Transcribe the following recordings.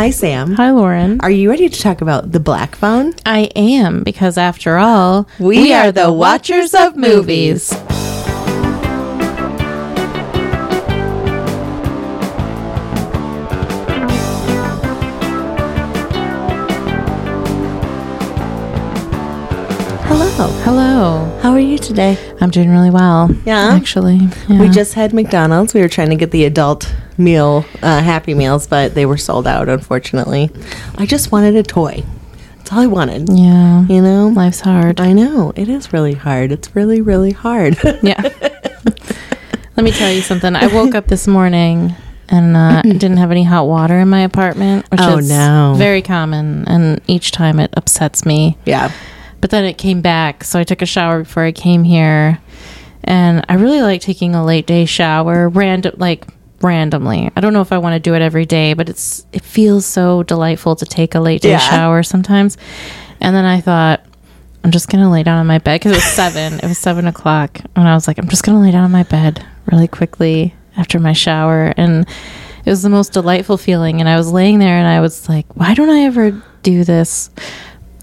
Hi, Sam. Hi, Lauren. Are you ready to talk about the Black Phone? I am, because after all, We are the Watchers of Movies. Hello. Hello. How are you today? I'm doing really well. Yeah? Actually, We just had McDonald's. We were trying to get the adult meal, uh, Happy Meals, but they were sold out, unfortunately. I just wanted a toy. That's all I wanted. Yeah. You know? Life's hard. I know. It is really hard. It's really, really hard. Yeah. Let me tell you something. I woke up this morning and uh, didn't have any hot water in my apartment, which Oh, is no. very common. And each time it upsets me. yeah. But then it came back, so I took a shower before I came here, and I really like taking a late day shower, random like randomly. I don't know if I want to do it every day, but it's it feels so delightful to take a late day Yeah. shower sometimes. And then I thought. I'm just gonna lay down on my bed because it was seven. it was seven o'clock, and I was like, I'm just gonna lay down on my bed really quickly after my shower, and it was the most delightful feeling. And I was laying there, and I was like, Why don't I ever do this?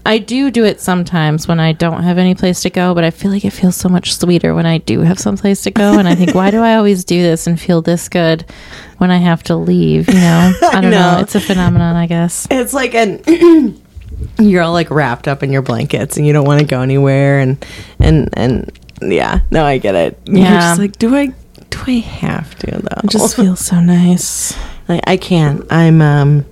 I do do it sometimes when I don't have any place to go, but I feel like it feels so much sweeter when I do have some place to go. And I think, why do I always do this and feel this good when I have to leave? You know, I don't know. know. It's a phenomenon, I guess. It's like an you're all like wrapped up in your blankets and you don't want to go anywhere and and and yeah, no, I get it. You're Yeah. just like, do I do I have to though? It just feels so nice. I, I can't. I'm um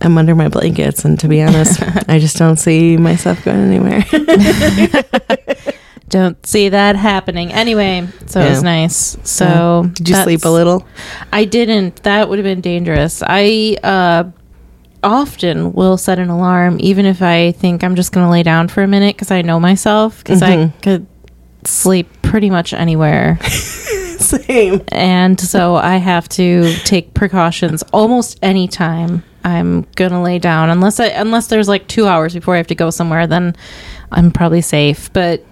I'm under my blankets and to be honest, I just don't see myself going anywhere. Don't see that happening. Anyway, so it was nice. So Did you sleep a little? I didn't. That would have been dangerous. I uh, often will set an alarm, even if I think I'm just going to lay down for a minute because I know myself because I could sleep pretty much anywhere. Same. and so I have to take precautions almost any time I'm gonna lay down, unless I unless there's like two hours before I have to go somewhere, then I'm probably safe. But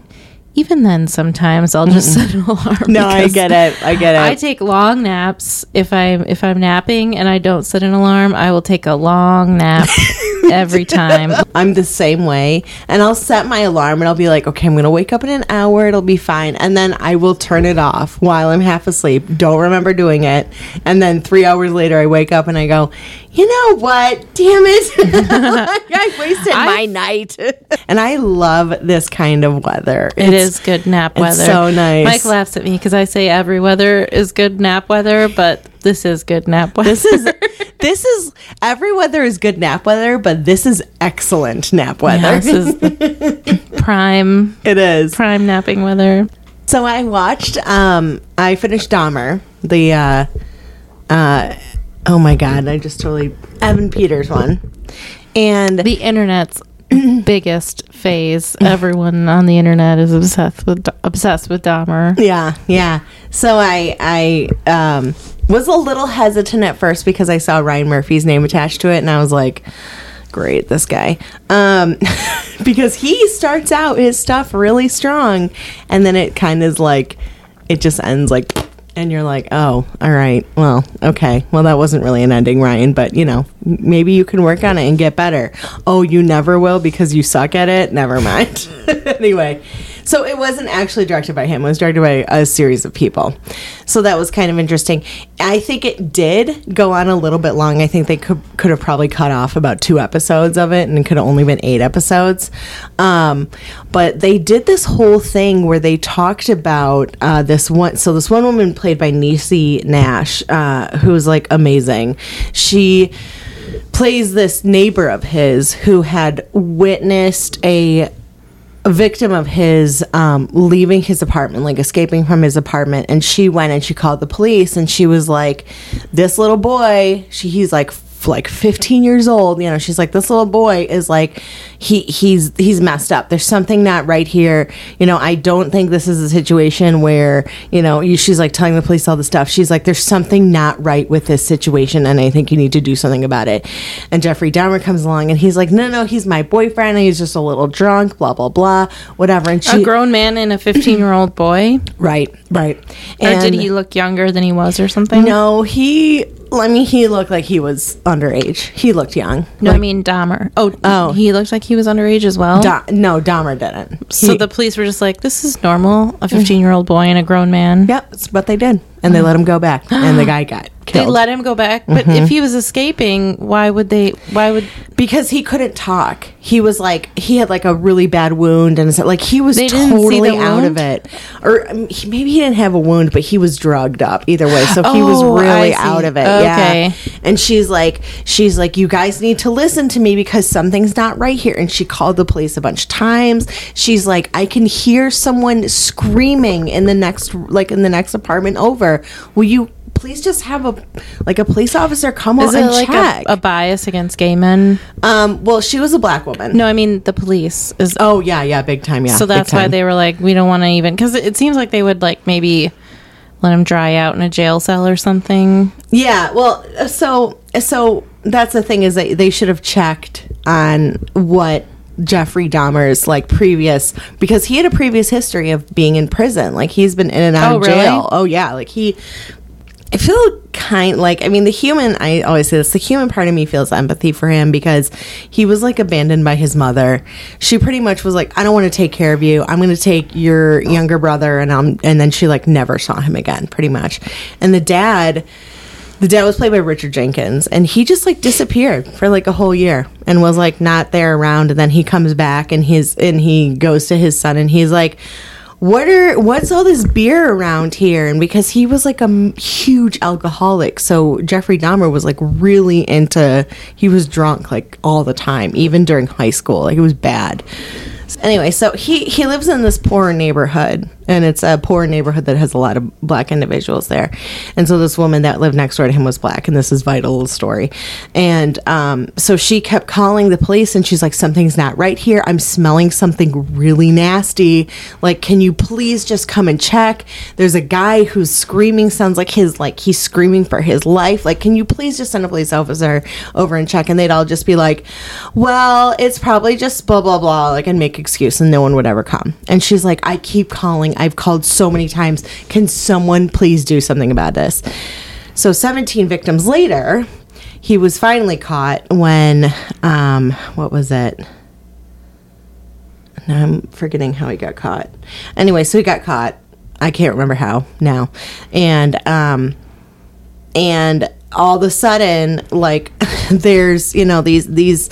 even then, sometimes I'll just set an alarm. No, I get it. I get it. I take long naps if I'm if I'm napping and I don't set an alarm. I will take a long nap every time. I'm the same way. And I'll set my alarm and I'll be like, okay, I'm going to wake up in an hour. It'll be fine. And then I will turn it off while I'm half asleep. Don't remember doing it. And then three hours later, I wake up and I go, you know what? Damn it. I wasted I- my night. and I love this kind of weather. It is good nap weather. so nice. Mike laughs at me because I say every weather is good nap weather, but this is good nap weather. This is this is every weather is good nap weather, but this is excellent nap weather. Yeah, this is the prime it is. prime napping weather. So I watched. Um, I finished Dahmer. The uh, uh, oh my god! I just totally Evan Peters one, and The internet's biggest phase. Everyone on the internet is obsessed with obsessed with Dahmer. yeah, yeah. So I I um, was a little hesitant at first because I saw Ryan Murphy's name attached to it, and I was like. Great, this guy. Um, because he starts out his stuff really strong, and then it kind of like, it just ends like, and you're like, oh, all right, well, okay, well, that wasn't really an ending, Ryan, but you know, maybe you can work on it and get better. Oh, you never will because you suck at it? Never mind. anyway, so it wasn't actually directed by him, it was directed by a series of people. So that was kind of interesting. I think it did go on a little bit long. I think they could could have probably cut off about two episodes of it and it could have only been eight episodes. Um, but they did this whole thing where they talked about uh, this one. So this one woman played by Niecy Nash, uh, who's like amazing. She plays this neighbor of his who had witnessed a a victim of his um, leaving his apartment, like escaping from his apartment, and she went and she called the police, and she was like, "This little boy, she, he's like." Like 15 years old, you know, she's like, this little boy is like, he he's he's messed up. There's something not right here. You know, I don't think this is a situation where you know. You, she's like telling the police all the stuff. She's like, there's something not right with this situation, and I think you need to do something about it. And Jeffrey Dahmer comes along, and he's like, no, no, he's my boyfriend. And he's just a little drunk. Blah blah blah, whatever. And she, A grown man and a 15 year old boy? right, right. Or did he look younger than he was or something? No, he I mean, he looked like he was underage. He looked young. No, I mean Dahmer. Oh, Oh. he looked like he was underage as well. Da- no, Dahmer didn't. so He- the police were just like, "This is normal. A 15 year old boy and a grown man." Yep, that's what they did. And they let him go back. And the guy got They let him go back, but if he was escaping, why would they? Why would because he couldn't talk. He was like, he had like a really bad wound. And it's like, he was They didn't see totally out of it. Or um, he, maybe he didn't have a wound, but he was drugged up either way. So he was Oh, really out of it. Okay. Yeah. And she's like, she's like, you guys need to listen to me because something's not right here. And she called the police a bunch of times. She's like, I can hear someone screaming in the next, like in the next apartment over. Will you please just have a, like a police officer come is on and like a, check? a bias against gay men? um, well, she was a black woman. No, I mean the police is. Oh yeah, yeah, big time, yeah. so that's why they were like, we don't want to even because it, it seems like they would like maybe let him dry out in a jail cell or something. Yeah, well, uh, so so that's the thing is that they should have checked on what Jeffrey Dahmer's like previous because he had a previous history of being in prison. Like he's been in and out Oh, of really? jail. Oh yeah, like he. I feel kind like I mean the human I always say this the human part of me feels empathy for him because he was like abandoned by his mother. She pretty much was like I don't want to take care of you. I'm going to take your younger brother and um and then she like never saw him again pretty much. And the dad the dad was played by Richard Jenkins, and he just like disappeared for like a whole year and was like not there around. And then he comes back and he's and he goes to his son and he's like, "What are what's all this beer around here?" And because he was like a m- huge alcoholic, so Jeffrey Dahmer was like really into. He was drunk like all the time, even during high school. Like it was bad. So anyway, so he he lives in this poor neighborhood, and it's a poor neighborhood that has a lot of black individuals there. And so this woman that lived next door to him was black, and this is vital story. And um, so she kept calling the police, and she's like, "Something's not right here. I'm smelling something really nasty. Like, can you please just come and check? There's a guy who's screaming. Sounds like his like he's screaming for his life. Like, can you please just send a police officer over and check?" And they'd all just be like, "Well, it's probably just blah blah blah," like and make excuse, and no one would ever come. And she's like, "I keep calling. I've called so many times. Can someone please do something about this?" So 17 victims later, he was finally caught when um what was it? Now I'm forgetting how he got caught. Anyway, so he got caught. I can't remember how now. And um and all of a sudden like there's you know these these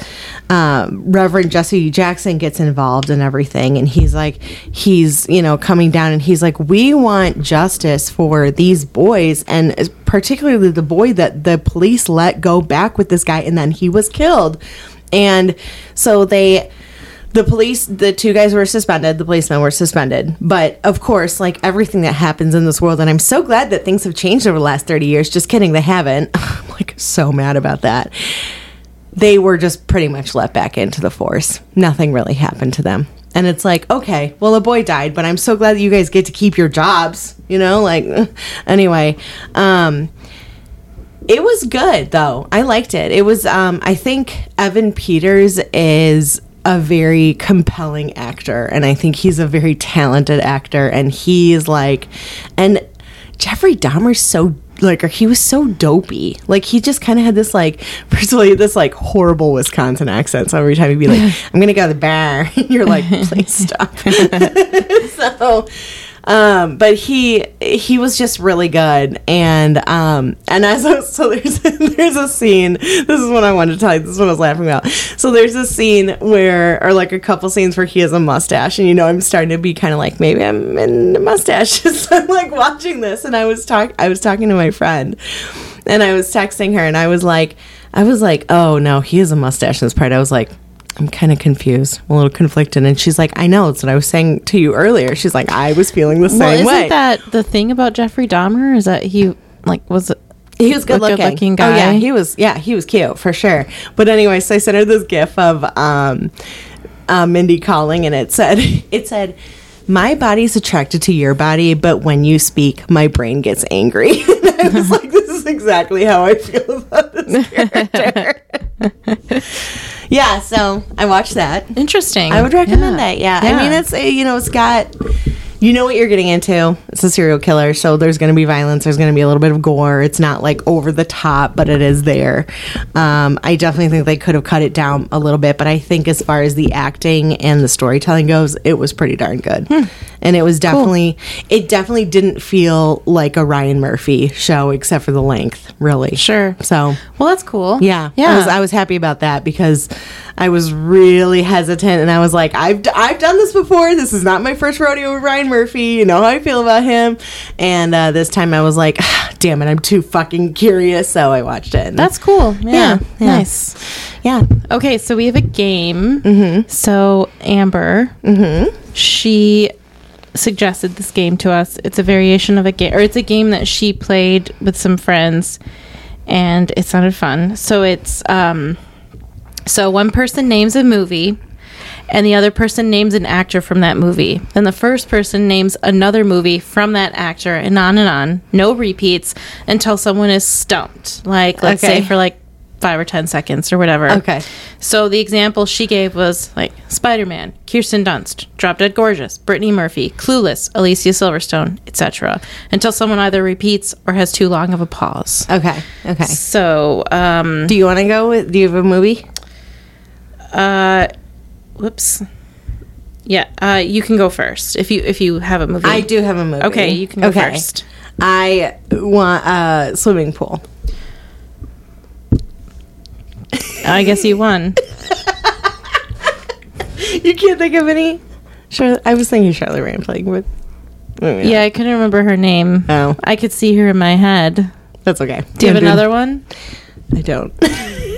um, reverend jesse jackson gets involved in everything and he's like he's you know coming down and he's like we want justice for these boys and particularly the boy that the police let go back with this guy and then he was killed. And so they the police the two guys were suspended the policemen were suspended. But of course like everything that happens in this world and i'm so glad that things have changed over the last 30 years. Just kidding they haven't. I'm like so mad about that. They were just pretty much let back into the force. Nothing really happened to them. And it's like okay well a boy died but i'm so glad that you guys get to keep your jobs you know? Like anyway um it was good though. I liked it. It was um I think Evan Peters is a very compelling actor and I think he's a very talented actor and he's like and Jeffrey Dahmer's so like he was so dopey. Like he just kind of had this like all this like horrible Wisconsin accent. So every time he'd be like, I'm gonna go to the bar you're like, please stop. so um but he he was just really good. And um and as I so there's there's a scene this is what i wanted to tell you this is what i was laughing about. So there's a scene where or like a couple scenes where he has a mustache and you know i'm starting to be kind of like maybe i'm in a mustache. so i'm like watching this and i was talk i was talking to my friend and i was texting her and i was like i was like oh no he has a mustache in this part. I was like I'm kind of confused, I'm a little conflicted. And she's like, I know. It's what I was saying to you earlier. She's like, I was feeling the same well, isn't way. that the thing about Jeffrey Dahmer? Is that he like was he was good looking. good-looking Oh yeah, he was. Yeah, he was cute for sure. But anyway, so I sent her this gif of um, uh, Mindy Kaling, and it said, it said. My body's attracted to your body, but when you speak, my brain gets angry. and I was like, this is exactly how I feel about this character. yeah, so I watched that. Interesting. I would recommend that. Yeah. I mean, it's a, you know, it's got you know what you're getting into. It's a serial killer, so there's going to be violence. There's going to be a little bit of gore. It's not like over the top, but it is there. Um, I definitely think they could have cut it down a little bit, but I think as far as the acting and the storytelling goes, it was pretty darn good. And it was definitely, it definitely didn't feel like a Ryan Murphy show, except for the length, really. Sure. So Well, that's cool. yeah, Yeah. I was I was happy about that because I was really hesitant, and I was like, I've d- I've done this before. This is not my first rodeo with Ryan Murphy. You know how I feel about him, and uh, this time I was like, "Ah, damn it, I'm too fucking curious. So I watched it. and- That's cool. Yeah. Yeah, yeah. Nice. yeah, Okay, so we have a game. Mm-hmm. So Amber, she suggested this game to us. It's a variation of a game, or it's a game that she played with some friends, and it sounded fun. So it's um, so one person names a movie. And the other person names an actor from that movie. Then the first person names another movie from that actor, and on and on. No repeats until someone is stumped. Like, let's Okay. say for like five or ten seconds or whatever. Okay. So the example she gave was like Spider Man, Kirsten Dunst, Drop Dead Gorgeous, Brittany Murphy, Clueless, Alicia Silverstone, etc. Until someone either repeats or has too long of a pause. okay, okay. So, um, Do you want to go with? Do you have a movie? Uh, whoops. Yeah, uh, you can go first if you if you have a movie. I do have a movie. Okay, you can go first. I want a swimming pool. I guess you won. You can't think of any. Charlotte, I was thinking Charlotte Rampling, but maybe not. Yeah, I couldn't remember her name. Oh, I could see her in my head. that's okay. Do you have another one? I don't.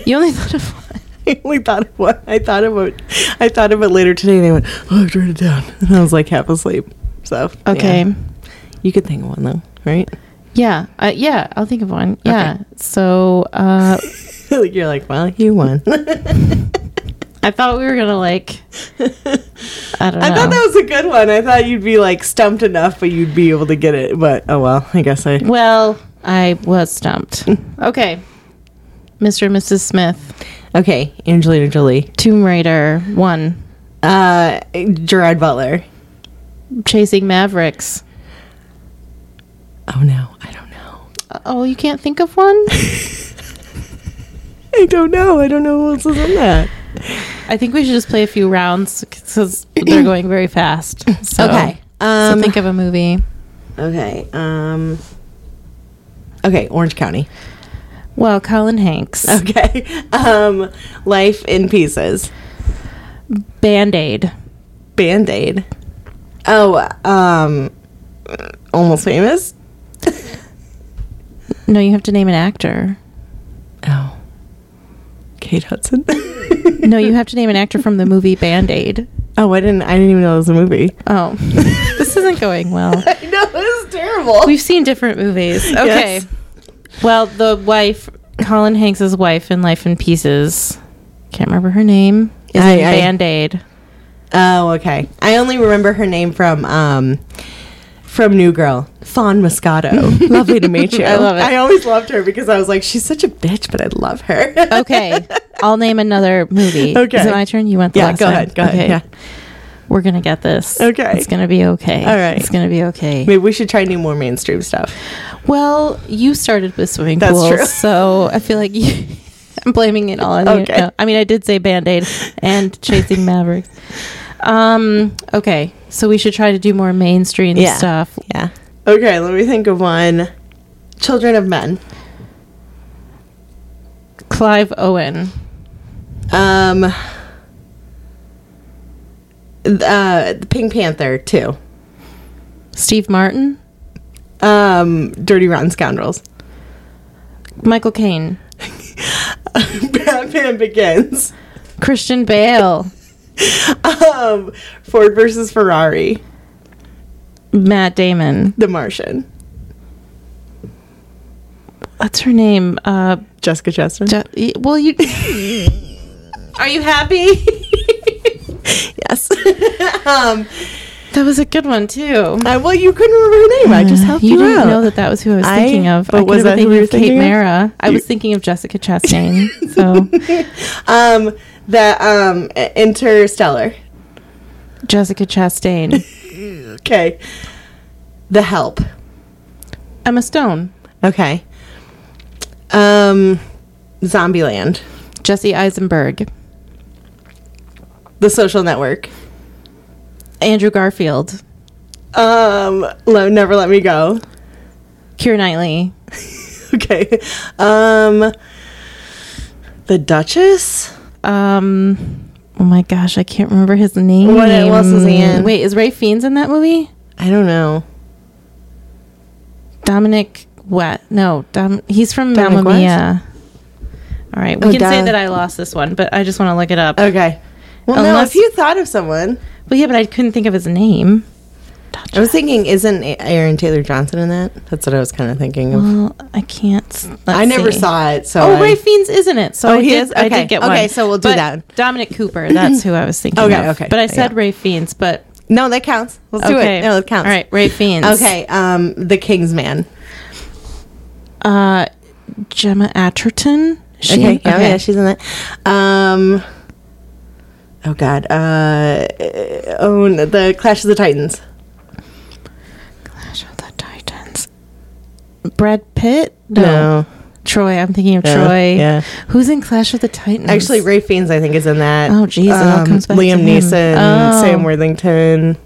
You only thought of one. I only thought of one. I thought of it. I thought of it later today, and I went, "Oh, I've written it down," and I was like half asleep. So Okay. yeah. you could think of one though, right? Yeah, uh, yeah, I'll think of one. Yeah. So, uh, like you're like, well, you won. I thought we were gonna like, I don't know. I thought that was a good one. I thought you'd be like stumped enough, but you'd be able to get it. But oh well, I guess I. well, I was stumped. okay, Mr. and Mrs. Smith, Okay, Angelina Jolie, Tomb Raider one, uh, Gerard Butler. Chasing Mavericks. Oh no, I don't know. Oh, you can't think of one? I don't know. I don't know who else is in that. I think we should just play a few rounds because they're going very fast. So, Okay. so Um, think of a movie. Okay. Um. Okay, Orange County. Well, Colin Hanks. Okay. Um, Life in Pieces. Band Aid. Band Aid. Oh, um, Almost Famous. No, you have to name an actor. Oh, Kate Hudson. No, you have to name an actor from the movie Band Aid. oh, I didn't. I didn't even know it was a movie. Oh, this isn't going well. I know this is terrible. We've seen different movies. Okay. Yes. Well, the wife, Colin Hanks' wife in Life in Pieces, can't remember her name, is I- in I- Band Aid. Oh, okay. I only remember her name from um from New Girl, Fawn Moscato. Lovely to meet you. I love it. I always loved her because I was like, she's such a bitch, but I love her. Okay. I'll name another movie. Okay. Is it my turn? You went Yeah, go time. ahead, go ahead, yeah. We're going to get this. Okay. It's going to be okay. All right. It's going to be okay. Maybe we should try new more mainstream stuff. Well, you started with swimming That's pools, true. so I feel like you, I'm blaming it all on you. No, I mean, I did say Band Aid and Chasing Mavericks. Um. Okay, so we should try to do more mainstream Yeah. stuff. Yeah. Okay, let me think of one. Children of Men. Clive Owen, Um. Uh, the Pink Panther too. Steve Martin, Um, Dirty Rotten Scoundrels. Michael Caine, Batman Begins. Christian Bale, Um, Ford versus Ferrari. Matt Damon. The Martian. What's her name? Uh, Jessica Chastain. Je- well, you. Are you happy? Yes. um, that was a good one too. uh, well, you couldn't remember her name. I just helped you, you didn't out. know that that was who I was I- thinking of. but I was that who you thinking were of Kate thinking of? Mara. I was thinking of Jessica Chastain. so Um, the um, Interstellar. Jessica Chastain. Okay. The Help. Emma Stone, Okay. Um, Zombieland. Jesse Eisenberg, The Social Network. Andrew Garfield, Um, Lo- Never Let Me Go. Keira Knightley, Okay. Um, The Duchess. um, oh my gosh, I can't remember his name. What else is he in? Wait, is Ralph Fiennes in that movie? I don't know. Dominic what? No, Dom, he's from Dominic Mamma? Mia. All right, we Oh, can say Dom- that I lost this one, but I just want to look it up. Okay. Well, no, if you thought of someone, well, yeah, but I couldn't think of his name. I was thinking, isn't Aaron Taylor Johnson in that? That's what I was kind of thinking of. Well, I can't. I never see. saw it, so Oh, I- Ralph Fiennes isn't it? So Oh, I he did. is? I Okay. did get one. Okay, so we'll do But that. Dominic Cooper. That's who I was thinking. Okay, of. okay, But I said yeah. Ralph Fiennes. But No, that counts. Let's do it. No, it counts. All right, Ralph Fiennes. Okay. Um, The King's Man. Uh, Gemma Arterton. Is she- Okay. Oh, yeah, she's in that. Um. Oh God. Uh. Oh, the Clash of the Titans. Clash of the Titans. Brad Pitt. No. Troy. I'm thinking of Yeah, Troy. yeah. Who's in Clash of the Titans? Actually, Ralph Fiennes, I think, is in that. Oh, geez, it all comes back Liam. Neeson, Oh. Sam Worthington.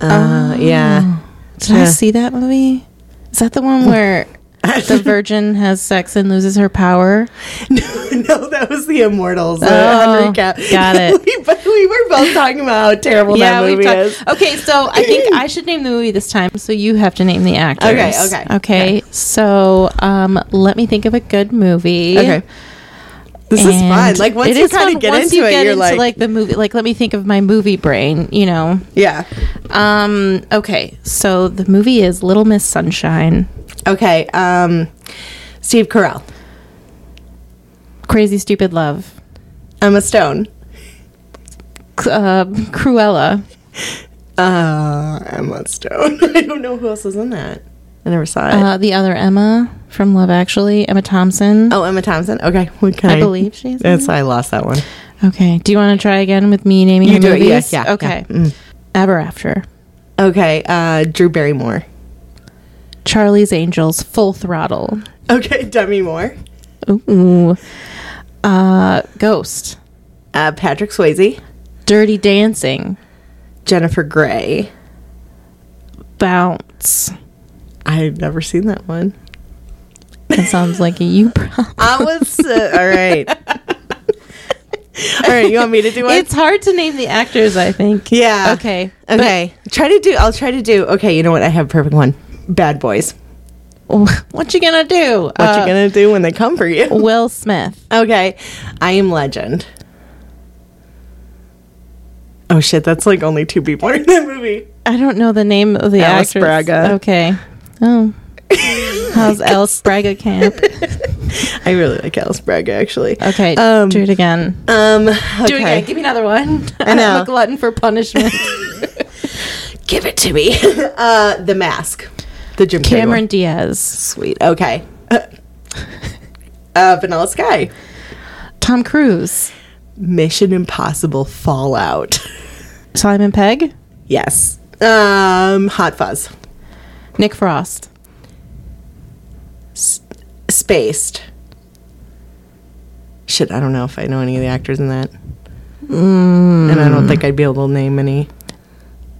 Uh, Yeah. Did I see that movie? Is that the one where the virgin has sex and loses her power? no, no that was the Immortals. Oh, got it. we, but we were both talking about how terrible that movie talked- is. Okay, so I think I should name the movie this time, so you have to name the actors. Okay, okay, okay. So, um, let me think of a good movie. Okay. This is fun. Like once you kind of get Once into you it, get you're into like, the movie. Like, let me think of my movie brain. You know. yeah. Um. Okay. So the movie is Little Miss Sunshine, Okay. Um, Steve Carell, Crazy Stupid Love, Emma Stone, uh, Cruella, uh, Emma Stone. I don't know who else is in that. I never saw it. uh, the other Emma from Love Actually, Emma Thompson. oh, Emma Thompson. Okay, kind? I believe she's. in That's it. I lost that one. Okay. Do you want to try again with me naming You her do it. movies? Yeah, yeah. Okay. yeah. Mm. Ever After, Okay. Uh, Drew Barrymore. Charlie's Angels, Full Throttle. Okay, Demi Moore. Ooh. Uh, Ghost, Uh, Patrick Swayze. Dirty Dancing, Jennifer Grey. Bounce. I've never seen that one. That sounds like a you problem. I was uh, all right. all right, you want me to do one? It's hard to name the actors, I think. yeah. Okay. Okay. try to do. I'll try to do. Okay. You know what? I have a perfect one. Bad Boys. What you gonna do? What Uh, you gonna do when they come for you? Will Smith. Okay. I am Legend. Oh shit! That's like only two people in that movie. I don't know the name of the Alice actress. Braga. Okay. Oh. How's Alice Braga camp? I really like Alice Braga actually. Okay. Um, do it again. Um. Do it again. Give me another one. I know. I'm a glutton for punishment. Give it to me. uh, The Mask. The Jim Cameron. Diaz. Sweet. Okay. uh, Vanilla Sky. Tom Cruise. Mission Impossible Fallout. Simon Pegg. yes. Um. Hot Fuzz. Nick Frost. Spaced. Shit, I don't know if I know any of the actors in that. Mm. And I don't think I'd be able to name any.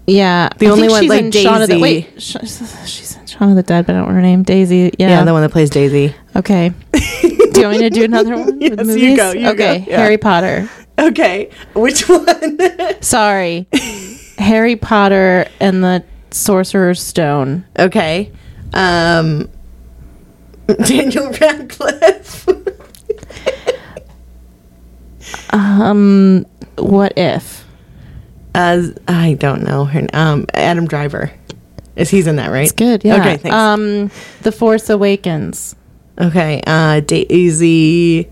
Yeah. The I only one, like in Shaun of the, wait. She's in Shaun of the Dead, but I don't know her name. Daisy. Yeah. Yeah, the one that plays Daisy. okay. Do you want me to do another one? with Yes, you go, you okay. go, yeah. Harry Potter. Okay, which one? Sorry. Harry Potter and the Sorcerer's Stone. okay. Um Daniel Radcliffe. Um, what if? Uh, I don't know her. Um, Adam Driver. Is he's in that right? It's good. Yeah. Okay, thanks. Um, The Force Awakens. Okay. Uh, Daisy.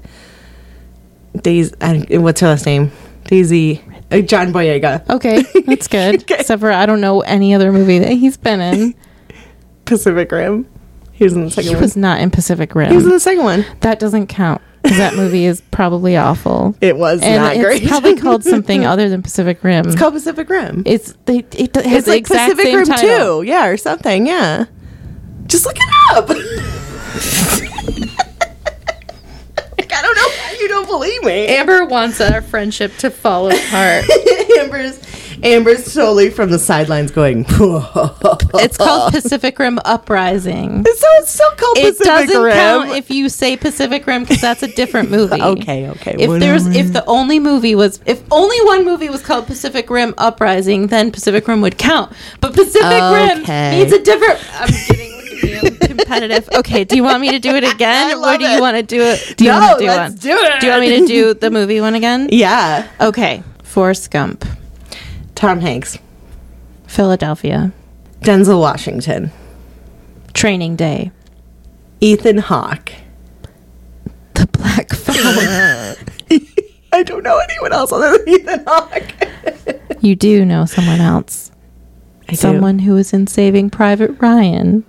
Daisy. What's her last name? Daisy. Uh, John Boyega. Okay, that's good. Okay. Except for I don't know any other movie that he's been in. Pacific Rim. He was in the second He one. was not in Pacific Rim. he was in the second one. That doesn't count. 'Cause that movie is probably awful. It was and not it's great. probably called something other than Pacific Rim. it's called Pacific Rim. It's they it has It's the like exact Pacific same Rim title. 2, yeah, or something, yeah. Just look it up. you don't believe me. Amber wants our friendship to fall apart. Amber's Amber's totally from the sidelines going. it's called Pacific Rim Uprising. So it's still called It Pacific doesn't Rim. count if you say Pacific Rim because that's a different movie. Okay, okay, If there's if the only movie was if only one movie was called Pacific Rim Uprising, then Pacific Rim would count. But Pacific Rim Okay. means a different. I'm getting look at me, I'm competitive. Okay, do you want me to do it again, or do you want to do it? Do you No, want to do let's one? do it. Do you want me to do the movie one again? yeah, Okay, Forrest Gump, Tom Hanks, Philadelphia, Denzel Washington, Training Day, Ethan Hawke. The Black Phone. I don't know anyone else other than Ethan Hawke. you do know someone else. I do. Someone who was in Saving Private Ryan.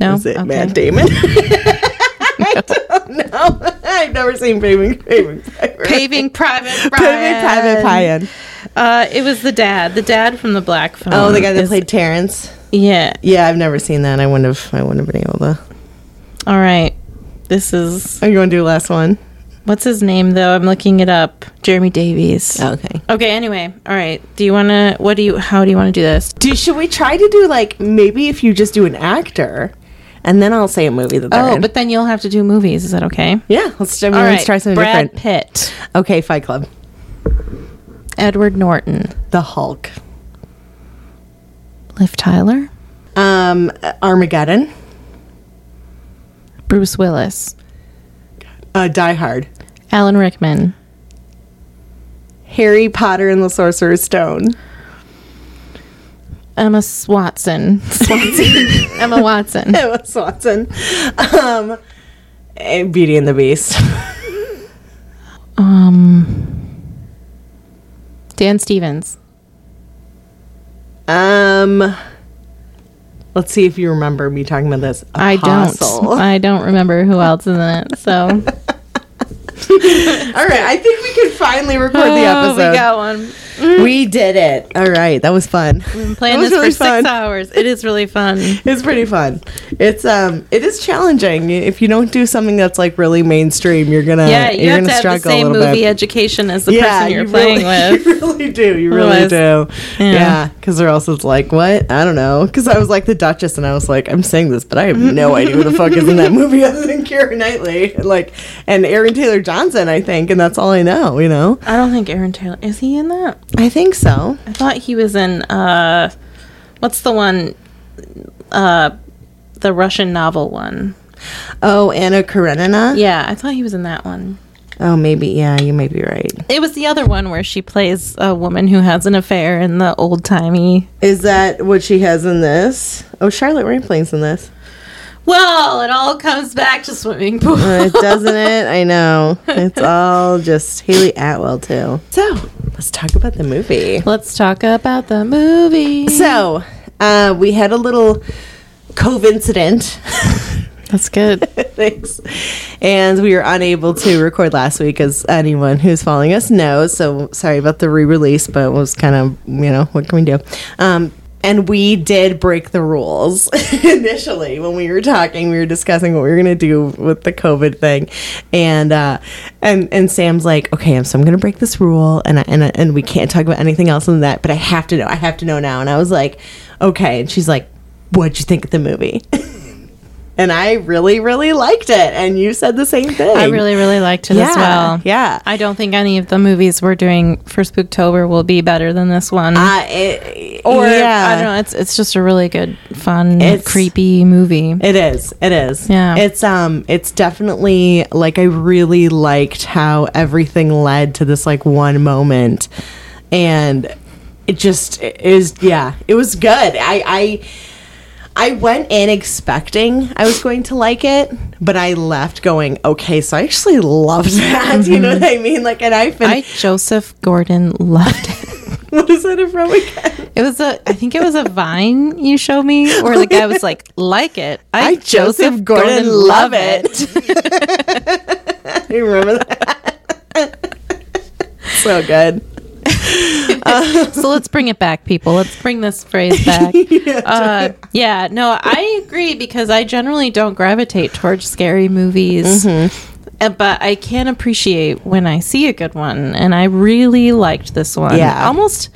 No, Was it Okay. Matt Damon? I don't know. I've never seen Paving Paving Paving Private Ryan. Paving Private Ryan. Uh, it was the dad, the dad from the Black Phone. Oh, the guy that is- played Terrence. Yeah. Yeah, I've never seen that. I wouldn't have. I wouldn't have been able to. All right. This is Are you going to do the last one? what's his name though? I'm looking it up. Jeremy Davies. Okay. Okay. Anyway, all right. Do you want to? What do you? How do you want to do this? Do should we try to do like maybe if you just do an actor, and then I'll say a movie that they're Oh, in. but then you'll have to do movies. Is that okay? yeah, let's, I mean, All let's right. try something Brad different. Pitt, Okay, Fight Club, Edward Norton, The Hulk, Liv Tyler, um, Armageddon, Bruce Willis, uh, Die Hard, Alan Rickman, Harry Potter and the Sorcerer's Stone, Emma Watson, Swanson, Emma Watson. Emma Swanson, um, Beauty and the Beast. Um, Dan Stevens. Um, let's see if you remember me talking about this. I don't. I don't remember who else is in it. So All right, I think we can finally record the Oh, episode. we got one. We did it. All right, that was fun. We've been playing this really for six hours. It is really fun. It's pretty fun. It's um, it is challenging. If you don't do something that's like really mainstream, you're gonna Yeah, you you're have gonna to have the struggle a same little movie bit. education as the person you're you playing really, with. You really do. You really Otherwise- do. yeah. Yeah, because else it's like what I don't know. Because I was like the Duchess, and I was like, I'm saying this, but I have no idea who the fuck is in that movie other than Keira Knightley, and like and Aaron Taylor Johnson, I think, and that's all I know. You know, I don't think Aaron Taylor is he in that. I think so. I thought he was in. uh What's the one? Uh The Russian novel one. Oh, Anna Karenina. Yeah, I thought he was in that one. Oh, maybe. Yeah, you may be right. It was the other one where she plays a woman who has an affair in the old timey. Is that what she has in this? Oh, Charlotte Rampling's in this. Well, it all comes back to swimming pool. Uh, doesn't it? I know. It's all just Hayley Atwell too. So let's talk about the movie. Let's talk about the movie. So uh, we had a little COVID incident. That's good. Thanks. And we were unable to record last week, as anyone who's following us knows. So sorry about the re-release, but it was kind of you know what can we do? Um, and we did break the rules initially when we were talking. We were discussing what we were going to do with the COVID thing, and uh, and and Sam's like, okay, so I'm going to break this rule, and I, and I- and we can't talk about anything else than that. But I have to know. I have to know now. And I was like, okay. And she's like, what'd you think of the movie? and I really, really liked it. And you said the same thing. I really, really liked it yeah, as well. Yeah. I don't think any of the movies we're doing for Spooktober will be better than this one. Uh, it, or yeah, I don't know. It's it's just a really good, fun, It's- creepy movie. It is. It is. Yeah. It's um it's definitely like I really liked how everything led to this like one moment and it just is yeah, it was good. I I I went in expecting I was going to like it, but I left going, okay, so I actually loved that. You know mm-hmm. what I mean? Like, and I've been, I Joseph Gordon loved it. what is that from again? It was a, I think it was a Vine you showed me where the guy was like, like it. I, I, Joseph, Gordon, love it. I remember that. so good. so let's bring it back, people. Let's bring this phrase back. yeah, uh, yeah, no, I agree because I generally don't gravitate towards scary movies. Uh, But I can appreciate when I see a good one, and I really liked this one. Yeah. almost.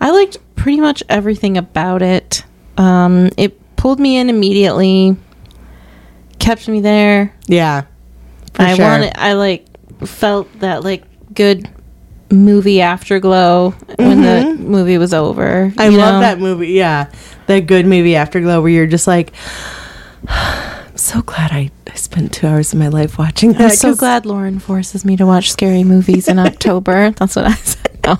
I liked pretty much everything about it. Um, it pulled me in immediately, kept me there. Yeah. For I sure. wanted. I like felt that like good movie afterglow when the movie was over. Mm-hmm. I love know? that movie. Yeah. That good movie Afterglow where you're just like, I'm so glad I, I spent two hours of my life watching that. I'm so glad Lauren forces me to watch scary movies in October. That's what I said. No,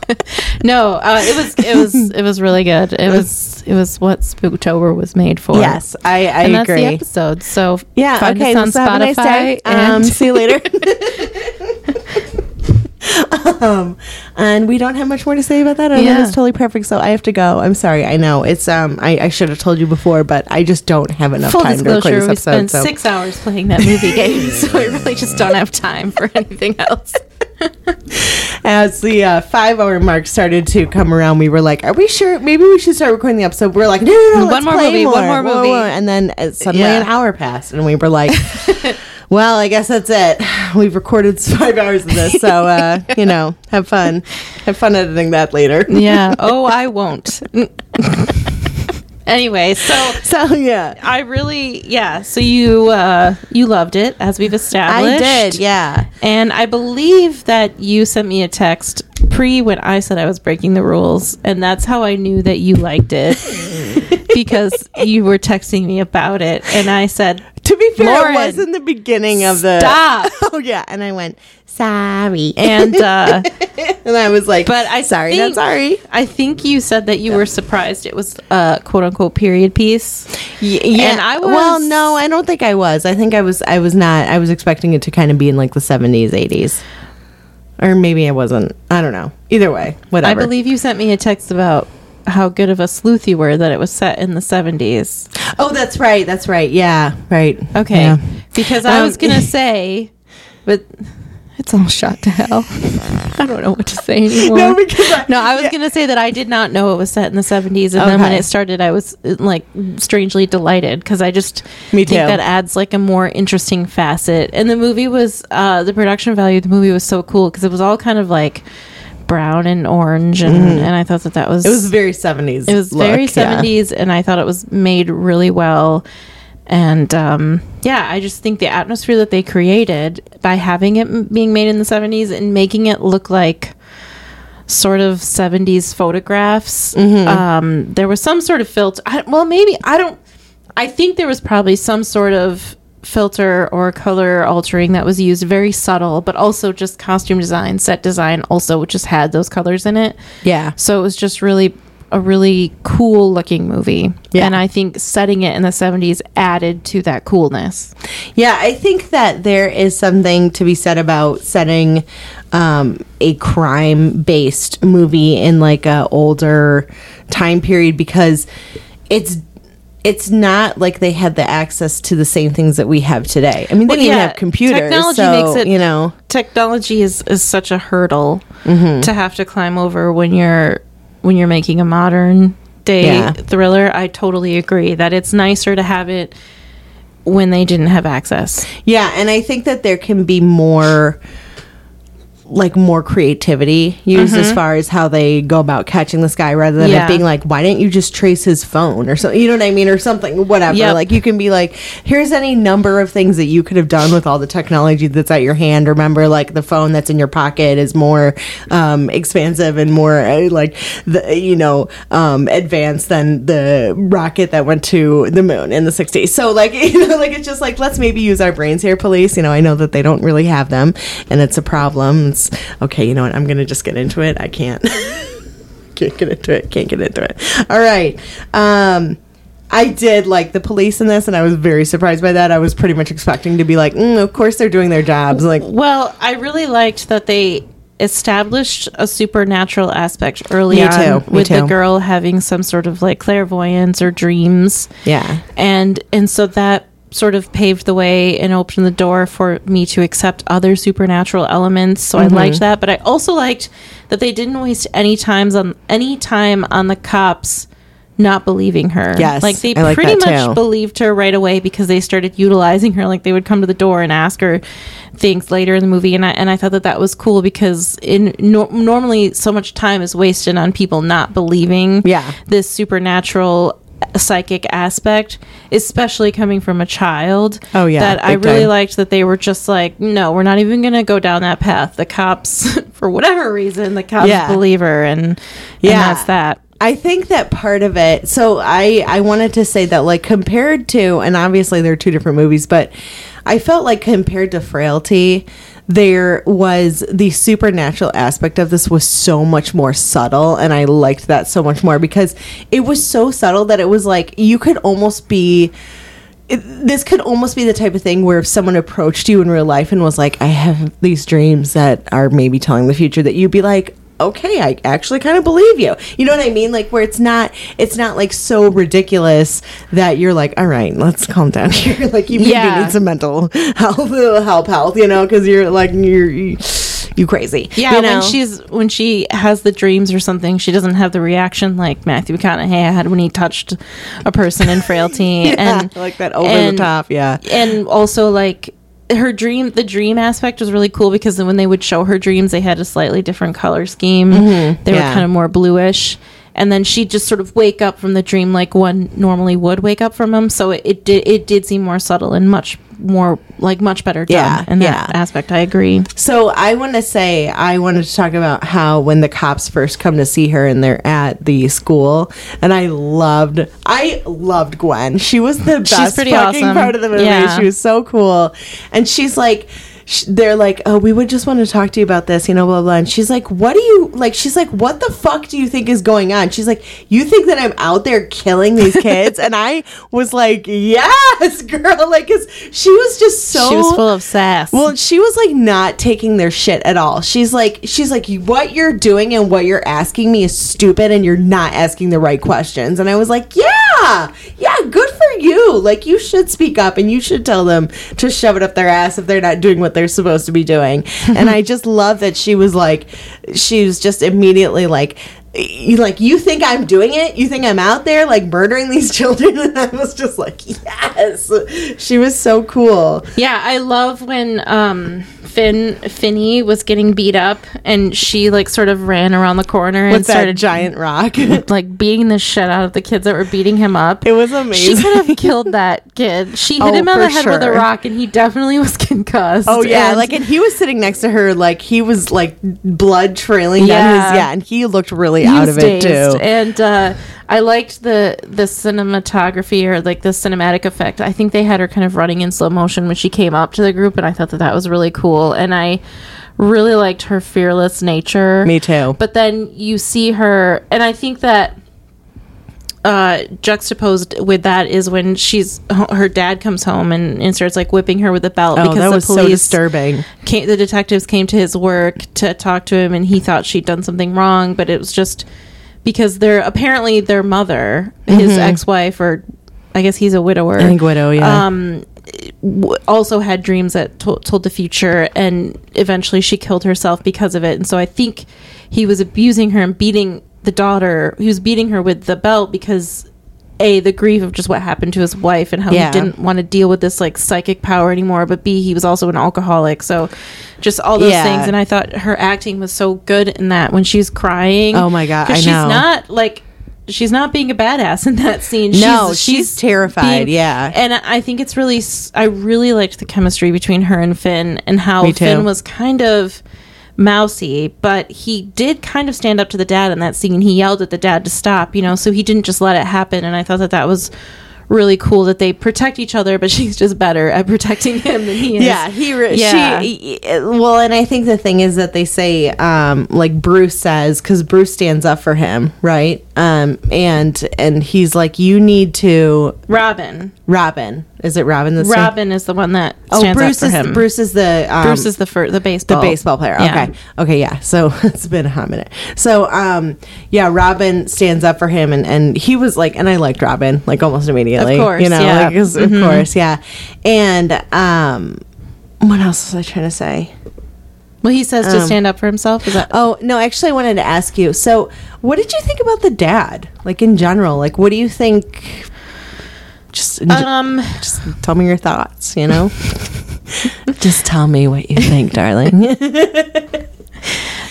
no uh, it was it was it was really good. It was it was what Spooktober was made for. Yes, I, I and agree. that's the episode. So Yeah. okay. on a nice. Spotify. Um, see you later. Um, and we don't have much more to say about that. I Yeah. think it's totally perfect. So I have to go. I'm sorry. I know it's um. I, I should have told you before, but I just don't have enough full time to record this we spent so. six hours playing that movie game, so we really just don't have time for anything else. As the uh, five hour mark started to come around, we were like, "Are we sure? Maybe we should start recording the episode." We are like, "No, no, no, One let's more play movie, one more movie. And then uh, suddenly Yeah. an hour passed, and we were like, "Well, I guess that's it. We've recorded five hours of this, so uh, you know, have fun, have fun editing that later." Yeah. Oh, I won't. anyway, so So yeah, I really yeah. So you uh you loved it as we've established. I did. Yeah, And I believe that you sent me a text pre when I said I was breaking the rules, and that's how I knew that you liked it because you were texting me about it, and I said, to be fair, Lauren, it was in the beginning of the. "Stop!" Oh yeah, and I went sorry, And uh, and I was like, but I sorry, think, not sorry. I think you said that you were surprised it was a quote unquote period piece. Yeah, And I well, no, I don't think I was. I think I was. I was not. I was expecting it to kind of be in like the seventies, eighties, or maybe I wasn't. I don't know. Either way, whatever. I believe you sent me a text about how good of a sleuth you were that it was set in the 70s. Oh, that's right. That's right. Yeah, right. Okay. Yeah. Because I Um, was going to say, but it's all shot to hell. I don't know what to say anymore. No, because I, No, I was yeah. going to say that I did not know it was set in the 70s. And then when it started, I was like strangely delighted because I just Me think that adds like a more interesting facet. And the movie was, uh, the production value of the movie was so cool because it was all kind of like brown and orange. And, and I thought that that was. Mm-hmm. It was very seventies. It was very 70s, and I thought it was made really well. And um, yeah, I just think the atmosphere that they created by having it m- being made in the 70s and making it look like sort of 70s photographs. Um, there was some sort of filter. I, well, maybe I don't. I think there was probably some sort of filter or color altering that was used, very subtle, but also just costume design, set design, also just had those colors in it. Yeah. So it was just really a really cool looking movie. Yeah. And I think setting it in the 70s added to that coolness. Yeah, I think that there is something to be said about setting um, a crime-based movie in like a older time period because it's it's not like they had the access to the same things that we have today. I mean, they Well, didn't yeah, have computers. technology so, makes it- you know. Technology is, is such a hurdle mm-hmm. to have to climb over when you're when you're making a modern day Yeah. thriller. I totally agree that it's nicer to have it when they didn't have access. Yeah, and I think that there can be more like more creativity used as far as how they go about catching this guy rather than Yeah. it being like why didn't you just trace his phone? or something you know what i mean? Or something whatever. Yep. like you can be like here's any number of things that you could have done with all the technology that's at your hand. Remember like the phone that's in your pocket is more um, expansive and more uh, like the you know um, advanced than the rocket that went to the moon in the 60s so like you know like it's just like let's maybe use our brains here police. You know i know that they don't really have them and it's a problem. It's okay you know what? I'm gonna just get into it. I can't. Can't get into it. Can't get into it. All right. Um I did like the police in this, and I was very surprised by that. I was pretty much expecting to be like, mm, of course they're doing their jobs. Like, Well, I really liked that they established a supernatural aspect early Me on too, with the girl having some sort of like clairvoyance or dreams. Yeah. and and so that sort of paved the way and opened the door for me to accept other supernatural elements so Mm-hmm. i liked that but i also liked that they didn't waste any times on any time on the cops not believing her Yes, like they like pretty much too. believed her right away because they started utilizing her like they would come to the door and ask her things later in the movie and i, and I thought that that was cool because in no, normally so much time is wasted on people not believing Yeah. this supernatural psychic aspect, especially coming from a child. Oh, yeah, that I really time. liked that they were just like, no, we're not even going to go down that path. The cops, for whatever reason, the cops Yeah. believe her, and and Yeah. that's that. I think that part of it. So I I wanted to say that like compared to and obviously they're two different movies, but I felt like compared to Frailty, there was the supernatural aspect of this was so much more subtle and I liked that so much more because it was so subtle that it was like you could almost be it, this could almost be the type of thing where if someone approached you in real life and was like, I have these dreams that are maybe telling the future, that you'd be like, okay, I actually kind of believe you. You know what I mean? Like where it's not, it's not like so ridiculous that you're like, all right, let's calm down here. like you maybe Yeah. need some mental health, uh, help, health, you know, because you're like you're you, you crazy. Yeah, you know? when she's when she has the dreams or something, she doesn't have the reaction like Matthew McConaughey had when he touched a person in Frailty, yeah, and like that over and- the top, yeah. and also like her dream the dream aspect was really cool because when they would show her dreams they had a slightly different color scheme. Mm-hmm. They were kind of more bluish. And then she'd just sort of wake up from the dream like one normally would wake up from them so it, it did it did seem more subtle and much more like much better done Yeah, in that yeah. aspect i agree So I want to say I wanted to talk about how when the cops first come to see her and they're at the school, and I loved, I loved Gwen. She was the best pretty fucking awesome. part of the movie. Yeah. She was so cool, and she's like. Sh- They're like, oh, we would just want to talk to you about this, you know, blah blah. And she's like, what do you like? She's like, what the fuck do you think is going on? She's like, you think that I'm out there killing these kids? and I was like, yes, girl, like, cause she was just so she was full of sass well, she was like not taking their shit at all. She's like, she's like, what you're doing and what you're asking me is stupid, and you're not asking the right questions. And I was like, yeah, yeah, yeah, good for you. Like, you should speak up and you should tell them to shove it up their ass if they're not doing what they're supposed to be doing. and I just love that she was like, she was just immediately like. You like you think I'm doing it? You think I'm out there like murdering these children? And I was just like, yes. She was so cool. Yeah, I love when um Finn Finney was getting beat up and she like sort of ran around the corner and with that started giant rock. like beating the shit out of the kids that were beating him up. it was amazing. she could have killed that kid. She hit Oh, him on the head with a rock and he definitely was concussed. Oh yeah, And- like and he was sitting next to her, like he was like blood trailing down his yeah, and he looked really he out of it dazed. too. And uh, I liked the the cinematography or like the cinematic effect. I think they had her kind of running in slow motion when she came up to the group, and I thought that that was really cool. And I really liked her fearless nature. Me too. But then you see her, and I think that uh, juxtaposed with that is when she's her dad comes home and, and starts like whipping her with a belt Oh, because that the was so disturbing. came, the detectives came to his work to talk to him and he thought she'd done something wrong but it was just because they're apparently their mother his ex-wife or i guess he's a widower Mm-hmm. I think widow, yeah. um also had dreams that to- told the future and eventually she killed herself because of it and so i think he was abusing her and beating the daughter he was beating her with the belt because a the grief of just what happened to his wife and how Yeah. he didn't want to deal with this like psychic power anymore but b he was also an alcoholic so just all those Yeah. things and i thought her acting was so good in that when she's crying Oh my God, I she's know. not like she's not being a badass in that scene No, she's terrified, yeah. and I think it's really, I really liked the chemistry between her and Finn and how. Finn was kind of mousy, but he did kind of stand up to the dad in that scene. He yelled at the dad to stop, you know, so he didn't just let it happen. And I thought that that was really cool that they protect each other, but she's just better at protecting him than he is. Yeah, he. Re- Yeah. She. Well, and I think the thing is that they say, um, like Bruce says, because Bruce stands up for him, right? Um, and and he's like, you need to. Robin. Robin, is it Robin? That's Robin is the one that Oh, Bruce up for is him. Bruce is the um, Bruce is the fir- the baseball the baseball baseball player. Yeah. Okay. Okay. Yeah. So it's been a hot minute. So, um, yeah, Robin stands up for him, and and he was like, and I liked Robin like almost immediately. Of course, you know, yeah. like, 'cause of course, yeah. And um, what else was I trying to say? Well, he says to Um, stand up for himself. Is that? Oh no, actually, I wanted to ask you. So, what did you think about the dad? Like in general, like what do you think? Just, Um, just tell me your thoughts. You know, just tell me what you think, darling. uh,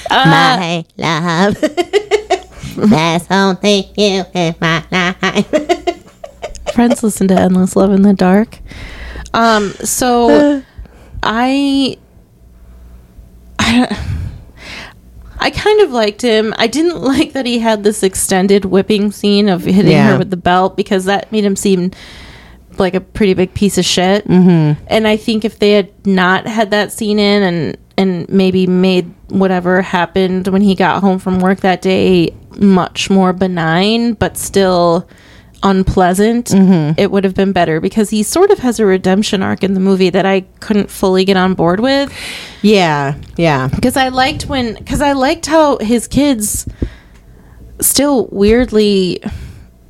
my love. That's only you in my life. Friends listen to Endless Love in the Dark. Um, so I, I, I kind of liked him. I didn't like that he had this extended whipping scene of hitting Yeah. her with the belt because that made him seem like a pretty big piece of shit. Mm-hmm. And I think if they had not had that scene in and and maybe made whatever happened when he got home from work that day much more benign, but still unpleasant, mm-hmm. it would have been better because he sort of has a redemption arc in the movie that I couldn't fully get on board with. Yeah, yeah, because I liked when because I liked how his kids still weirdly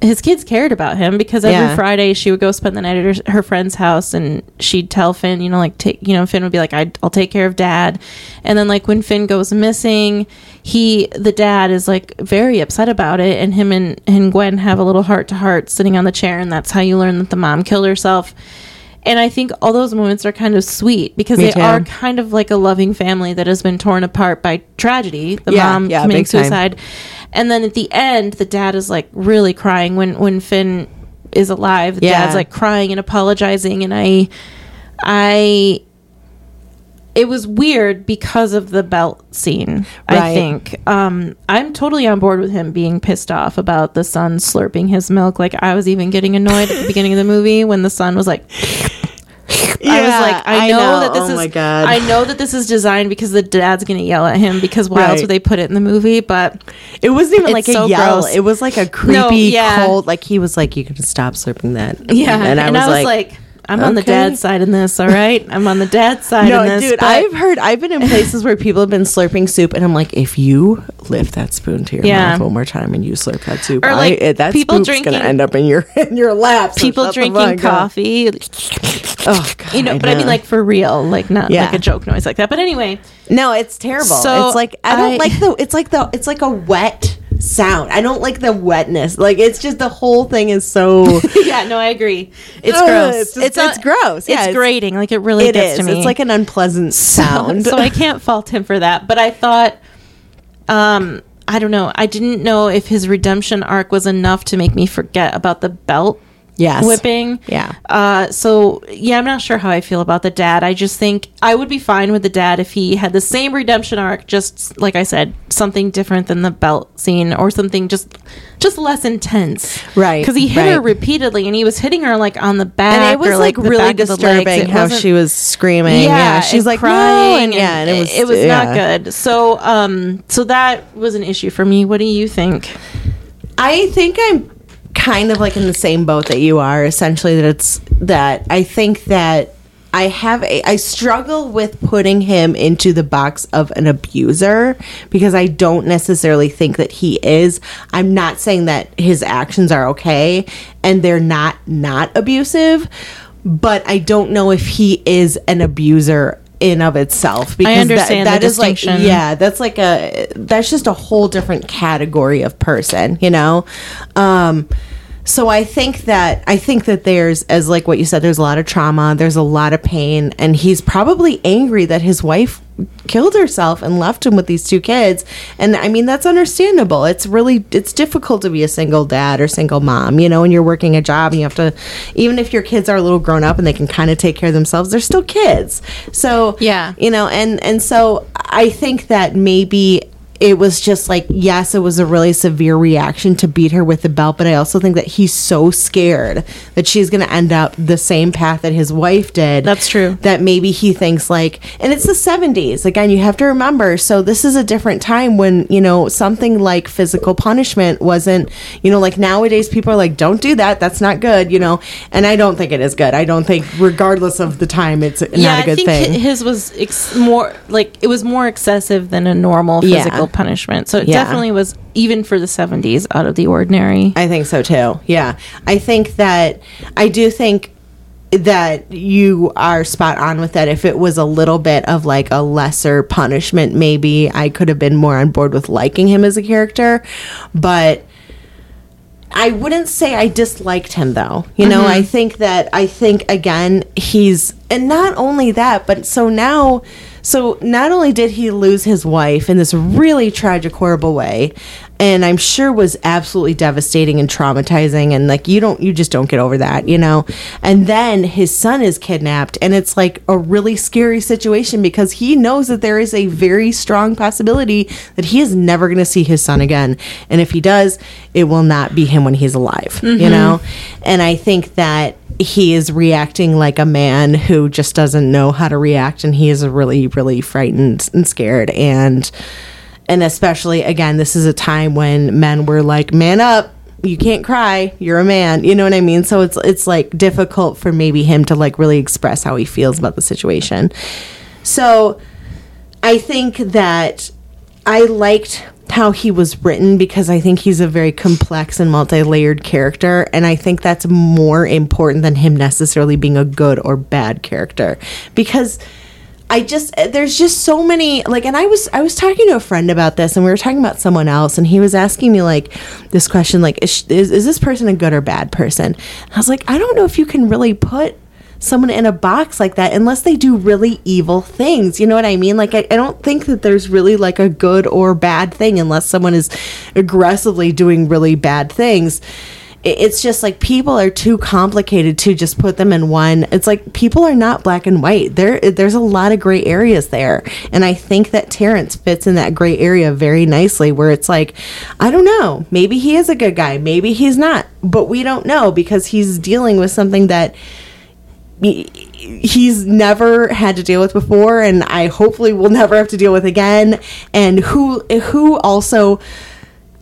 his kids cared about him because every Yeah. Friday she would go spend the night at her, her friend's house and she'd tell Finn, you know, like take you know Finn would be like I I'll take care of dad, and then like when Finn goes missing, he the dad is like very upset about it, and him and and Gwen have a little heart to heart sitting on the chair, and that's how you learn that the mom killed herself. And I think all those moments are kind of sweet because Me they too. are kind of like a loving family that has been torn apart by tragedy. The Yeah, mom yeah, committing big time. suicide, and then at the end, the dad is like really crying when when Finn is alive. The Yeah. dad's like crying and apologizing, and I, I. It was weird because of the belt scene. I think um, I'm totally on board with him being pissed off about the son slurping his milk. Like I was even getting annoyed at the beginning of the movie when the son was like, I was like, I know, that this oh is. my god. I know that this is designed because the dad's gonna yell at him because why else would they put it in the movie? But it wasn't even like a so yell. gross. It was like a creepy, yeah. cold. Like he was like, "You can stop slurping that." yeah, and I was, like, I'm on the dad side in this. All right, I'm on the dad side No, in this. dude, I've heard I've been in places where people have been slurping soup, and I'm like, if you lift that spoon to your Yeah. mouth one more time and you slurp that soup, Or, I, like, it- that people drinking- gonna end up in your in your lap. so people drinking coffee, Oh god, you know. But I mean, like for real, like not Yeah. like a joke noise like that. But anyway, no, it's terrible. So, it's like I don't I- like the. It's like the. It's like a wet sound. I don't like the wetness. Like it's just the whole thing is so. yeah, no, I agree. It's Ugh, gross. it's it's gross. Yeah, it's, it's- grating. Like it really it gets is. to me. It's like an unpleasant sound. So, so I can't fault him for that. But I thought, um, I don't know. I didn't know if his redemption arc was enough to make me forget about the belt yes. whipping. Yeah. Uh, so yeah, I'm not sure how I feel about the dad. I just think I would be fine with the dad if he had the same redemption arc, just like I said, something different than the belt scene or something just just less intense. Right, Because he hit her repeatedly and he was hitting her like on the back. and it was or, like, the really back of the legs. disturbing how she was screaming. Yeah, she's and like crying, no, and yeah, and it was it was yeah. not good. So um, so that was an issue for me. What do you think? I think I'm kind of like in the same boat that you are. Essentially, that it's that I think that I have a I struggle with putting him into the box of an abuser because I don't necessarily think that he is. I'm not saying that his actions are okay and they're not not abusive, but I don't know if he is an abuser in of itself because understand that, that is like yeah that's like a that's just a whole different category of person you know? Um so i think that i think that there's as like what you said there's a lot of trauma there's a lot of pain and he's probably angry that his wife killed herself and left him with these two kids. And i mean that's understandable. It's really it's difficult to be a single dad or single mom you know when you're working a job and you have to even if your kids are a little grown up and they can kind of take care of themselves they're still kids. So Yeah. you know and and so i think that maybe it was just like yes it was a really severe reaction to beat her with the belt but i also think that he's so scared that she's going to end up the same path that his wife did. That's true. that maybe he thinks like and it's the 70s again you have to remember so this is a different time when you know something like physical punishment wasn't you know like nowadays people are like don't do that. That's not good you know? And i don't think it is good. I don't think regardless of the time it's not yeah, a good I think thing. his was ex- more like it was more excessive than a normal Yeah. Punishment. So it Yeah. definitely was even for the 70s out of the ordinary. I think so too. Yeah. I think that I do think that you are spot on with that. If it was a little bit of like a lesser punishment, maybe I could have been more on board with liking him as a character. But I wouldn't say I disliked him though. You know, mm-hmm. I think that I think again he's and not only that, but so now so not only did he lose his wife in this really tragic horrible way and I'm sure was absolutely devastating and traumatizing and like you don't you just don't get over that, you know. And then his son is kidnapped and it's like a really scary situation because he knows that there is a very strong possibility that he is never going to see his son again. And if he does, it will not be him when he's alive, you mm-hmm. know? And I think that he is reacting like a man who just doesn't know how to react and he is really really frightened and scared and and especially again this is a time when men were like man up. You can't cry. You're a man. You know what i mean? So it's it's like difficult for maybe him to like really express how he feels about the situation. So i think that i liked how he was written because i think he's a very complex and multi-layered character. And i think that's more important than him necessarily being a good or bad character. Because I just eh, there's just so many like and I was I was talking to a friend about this and we were talking about someone else and he was asking me like this question like is, is, is this person a good or bad person? And I was like I don't know if you can really put someone in a box like that unless they do really evil things. You know what I mean? Like I, I don't think that there's really like a good or bad thing unless someone is aggressively doing really bad things it's just like people are too complicated to just put them in one. It's like people are not black and white. There there's a lot of gray areas there. And I think that Terrence fits in that gray area very nicely where it's like I don't know, maybe he is a good guy, maybe he's not, but we don't know because he's dealing with something that he's never had to deal with before and I hopefully will never have to deal with again and who who also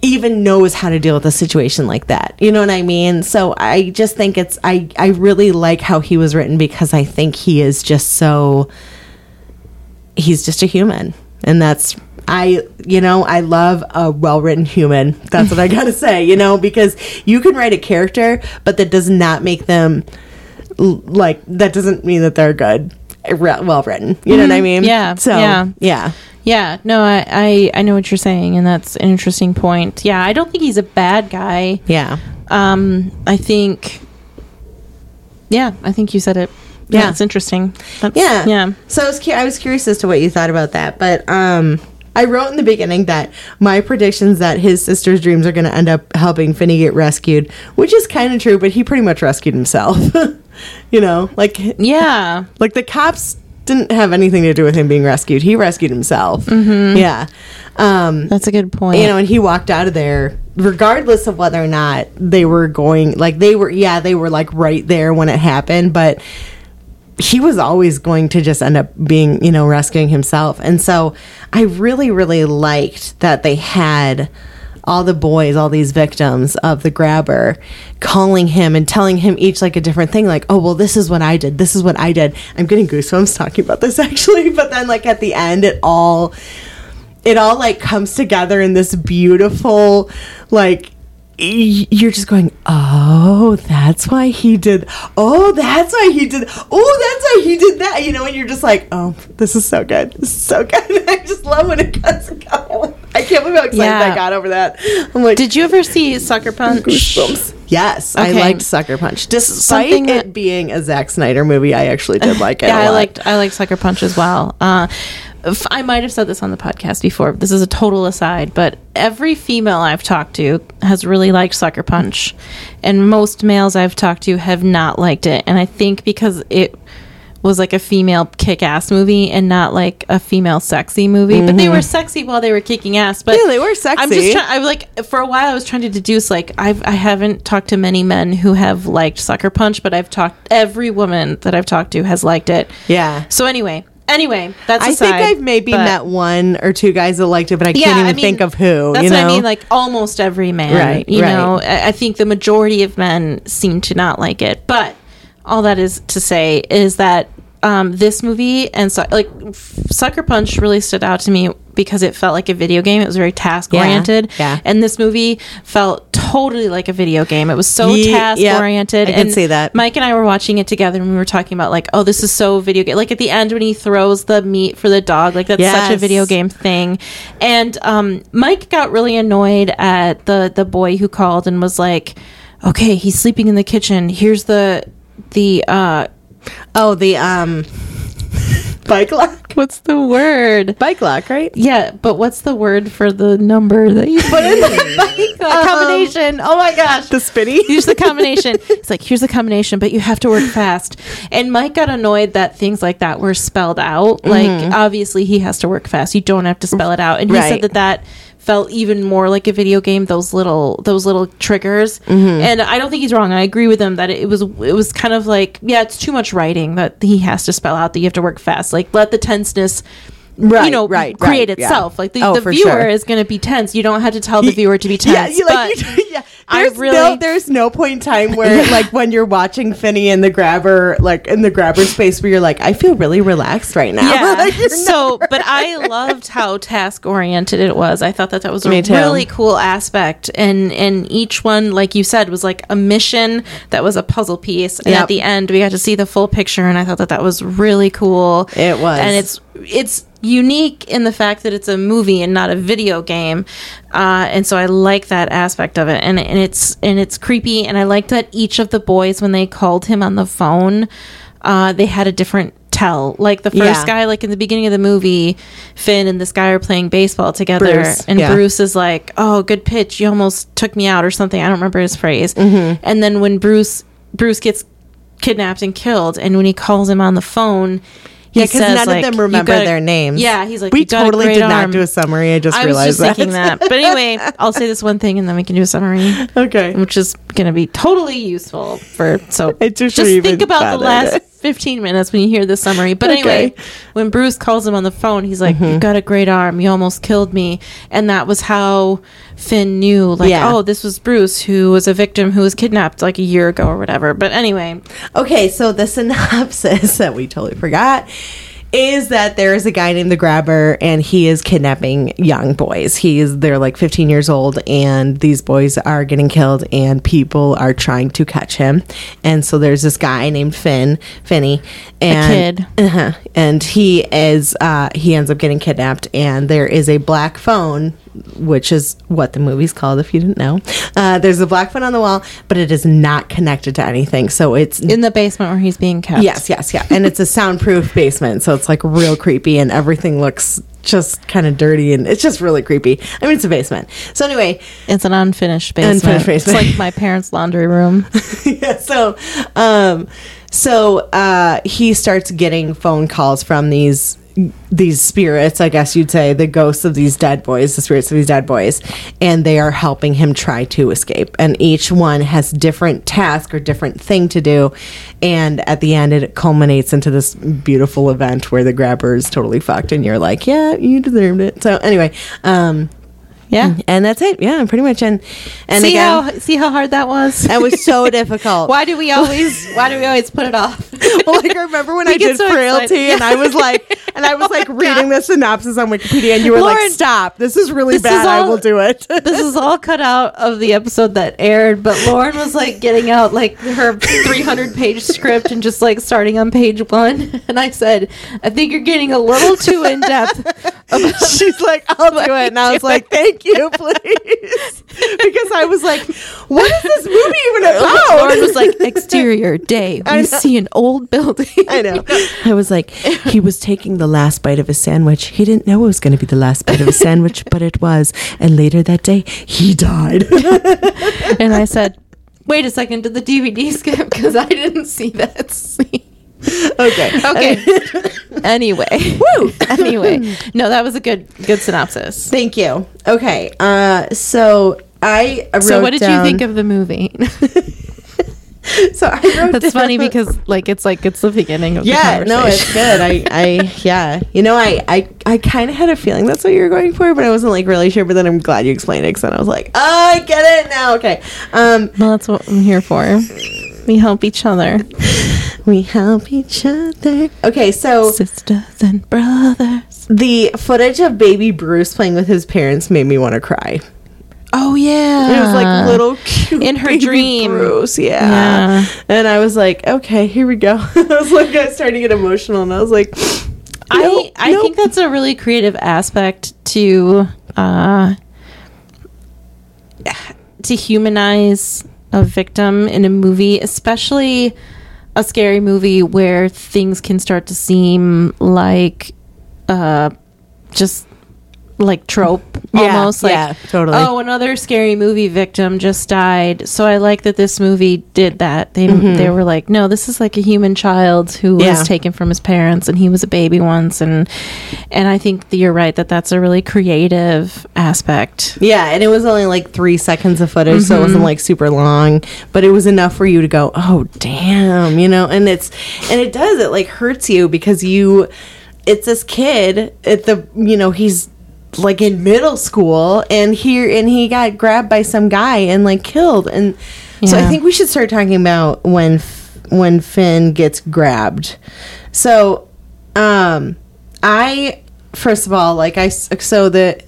even knows how to deal with a situation like that. You know what I mean? So I just think it's I I really like how he was written because I think he is just so he's just a human. And that's I you know, I love a well-written human. That's what I got to say, you know, because you can write a character but that does not make them like that doesn't mean that they're good well written. You know what I mean? Yeah, So, yeah. yeah. Yeah, no, I, I I know what you're saying, and that's an interesting point. Yeah, I don't think he's a bad guy. Yeah. Um, I think, yeah, I think you said it. Yeah. Yeah, it's interesting. That's, Yeah. yeah. So I was, cu- I was curious as to what you thought about that, but um, I wrote in the beginning that my predictions that his sister's dreams are going to end up helping Finney get rescued, which is kind of true, but he pretty much rescued himself. you know, like Yeah, like the cops didn't have anything to do with him being rescued. He rescued himself. Yeah. Um, that's a good point. you know, and he walked out of there regardless of whether or not they were going like they were yeah, they were like right there when it happened, but he was always going to just end up being, you know, rescuing himself. And so I really, really liked that they had all the boys, all these victims of the grabber, calling him and telling him each like a different thing, like, oh, well, this is what I did. This is what I did. I'm getting goosebumps talking about this actually. But then, like, at the end, it all it all like comes together in this beautiful like you're just going oh that's why he did oh that's why he did oh that's why he did that you know and you're just like oh this is so good this is so good. I just love when it going i can't believe how excited Yeah. i got over that. I'm like Did you ever see Sucker Punch? goosebumps. Yes i liked sucker punch. Despite Something it being a Zack snyder movie i actually did like it yeah, I liked I liked Sucker Punch as well. Uh, I might have said this on the podcast before. This is a total aside, but every female I've talked to has really liked Sucker Punch, and most males I've talked to have not liked it. And I think because it was like a female kick ass movie and not like a female sexy movie. But they were sexy while they were kicking ass. But Mm-hmm. Yeah, they were sexy. I'm just trying. I like for a while. I was trying to deduce like I've I haven't talked to many men who have liked Sucker Punch, but I've talked every woman that I've talked to has liked it. Yeah. So anyway, anyway, that's I think I've maybe but- met one or two guys that liked it, but I can't even I mean, think of who. That's you know? what I mean. Like almost every man, Right, You right. know, I, I think the majority of men seem to not like it. But all that is to say is that um, this movie and su- like Sucker Punch really stood out to me because it felt like a video game. It was very task oriented. yeah. And this movie felt totally like a video game. It was so Ye- task oriented. yep, I can see that. Mike and I were watching it together and we were talking about like, oh, this is so video game. Like at the end when he throws the meat for the dog, like that's such a video game thing. And um, Mike got really annoyed at the the boy who called and was like, okay, he's sleeping in the kitchen. Here's the the uh, oh, the um, bike lock. what's the word? Bike lock, right? Yeah, but what's the word for the number that you put in the bike? The combination. Oh my gosh. The spinny. Here's the combination. It's like, here's the combination, but you have to work fast. And Mike got annoyed that things like that were spelled out. Like, obviously, he has to work fast. You don't have to spell it out. And he Right. said that that felt even more like a video game those little those little triggers. Mm-hmm. And i don't think he's wrong. I agree with him that it was it was kind of like yeah it's too much writing that he has to spell out that you have to work fast. Like let the tenseness Right, you know right, create right, yeah. itself like the, Oh, the viewer sure. is going to be tense you don't have to tell the viewer to be tense Yeah, like but yeah. I There's really- no there's no point in time where like when you're watching Finney in the grabber like in the grabber space where you're like I feel really relaxed right now. yeah. Like, so, but I loved how task oriented it was. I thought that that was a too. really cool aspect, and and each one, like you said, was like a mission that was a puzzle piece. And Yep. at the end, we got to see the full picture, and I thought that that was really cool. It was. and it's it's unique in the fact that it's a movie and not a video game, uh, and so I like that aspect of it. And and it's and it's creepy, and I like that each of the boys when they called him on the phone, uh, they had a different tell. Like the first Yeah. guy, like in the beginning of the movie, Finn and this guy are playing baseball together, Bruce, and yeah. Bruce is like, "Oh, good pitch! You almost took me out," or something. I don't remember his phrase. Mm-hmm. And then when Bruce Bruce gets kidnapped and killed, and when he calls him on the phone. He Yeah, because none like, of them remember got their names. Yeah, he's like, we "You got a totally did arm." not do a summary. I just I was realized just that. thinking that. But anyway, I'll say this one thing and then we can do a summary, okay. which is going to be totally useful for. So I just just think about the last 15 minutes when you hear the summary. But Okay. Mm-hmm. anyway, when Bruce calls him on the phone, he's like, You got a great arm. You almost killed me. And that was how Finn knew, like, Yeah. oh, this was Bruce, who was a victim who was kidnapped like a year ago or whatever. But anyway, Okay, so the synopsis that we totally forgot is that there is a guy named the Grabber and he is kidnapping young boys. He is they're like 15 years old and these boys are getting killed and people are trying to catch him. And so there's this guy named Finn, Finny, and kid. uh-huh, and he is uh he ends up getting kidnapped and there is a black phone which is what the movie's called if you didn't know. Uh, there's a black phone on the wall, but it is not connected to anything. So it's in the basement where he's being kept. Yes, yes, yeah. And it's a soundproof basement, so it's like real creepy and everything looks just kind of dirty and it's just really creepy. I mean, it's a basement. So anyway, It's an unfinished basement. Unfinished basement. It's like my parents' laundry room. yeah, so um so uh he starts getting phone calls from these these spirits, I guess you'd say, the ghosts of these dead boys, the spirits of these dead boys, and they are helping him try to escape. And each one has different task or different thing to do. And at the end, it culminates into this beautiful event where the grabber is totally fucked, and you're like, yeah, you deserved it. So anyway, um, Yeah. Mm-hmm. and that's it. Yeah, pretty much. And and see again, how see how hard that was. that was so difficult. Why do we always Why do we always put it off? well, like I remember when We I did so frailty, and I was like, and I was oh like reading the synopsis on Wikipedia, and you were like, "Stop! This is really this bad. is I will do it." this is all cut out of the episode that aired, but Lauren was like getting out like her 300 page script and just like starting on page one. And I said, I think you're getting a little too in depth. She's like, "I'll do it," and I was like, "Thank you, please," because I was like, "What is this movie even about?" Lauren was like, exterior day. I We see an old building. I know. I was like, he was taking the last bite of his sandwich. He didn't know it was going to be the last bite of his sandwich, but it was. And later that day, he died. and I said, wait a second, did the DVD skip? Because I didn't see that scene. Okay. Okay. anyway. Woo. anyway. No, that was a good good synopsis. Thank you. Okay. Uh, so I wrote So what did down- you think of the movie? So I wrote. That's down- funny because like it's like it's the beginning of Yeah, the no, it's good. I, I, yeah, you know, I, I, I kind of had a feeling that's what you were going for, but I wasn't like really sure. But then I'm glad you explained it because then I was like, oh, I get it now. Okay, um, well, that's what I'm here for. We help each other, we help each other. Okay, so sisters and brothers. the footage of baby Bruce playing with his parents made me want to cry. Oh yeah, It was like little cute In her baby dream. Bruce, yeah. Yeah. And I was like, okay, here we go. I was like, I started to get emotional, and I was like, I nope, I nope. think that's a really creative aspect to uh to humanize a victim in a movie, especially a scary movie where things can start to seem like uh just like trope Yeah, almost like yeah, totally. oh another scary movie victim just died so i like that this movie did that they they were like no this is like a human child who Mm-hmm. Yeah. was taken from his parents and he was a baby once and and i think that you're right that that's a really creative aspect Yeah, and it was only like three seconds of footage, so it Mm-hmm. wasn't like super long, but it was enough for you to go, "Oh, damn," you know. And it's and it does it like hurts you because you, it's this kid at the you know he's like in middle school and here and he got grabbed by some guy and like killed and so I think we should start talking about when F- when Finn gets grabbed. So, um, I first of all like i so the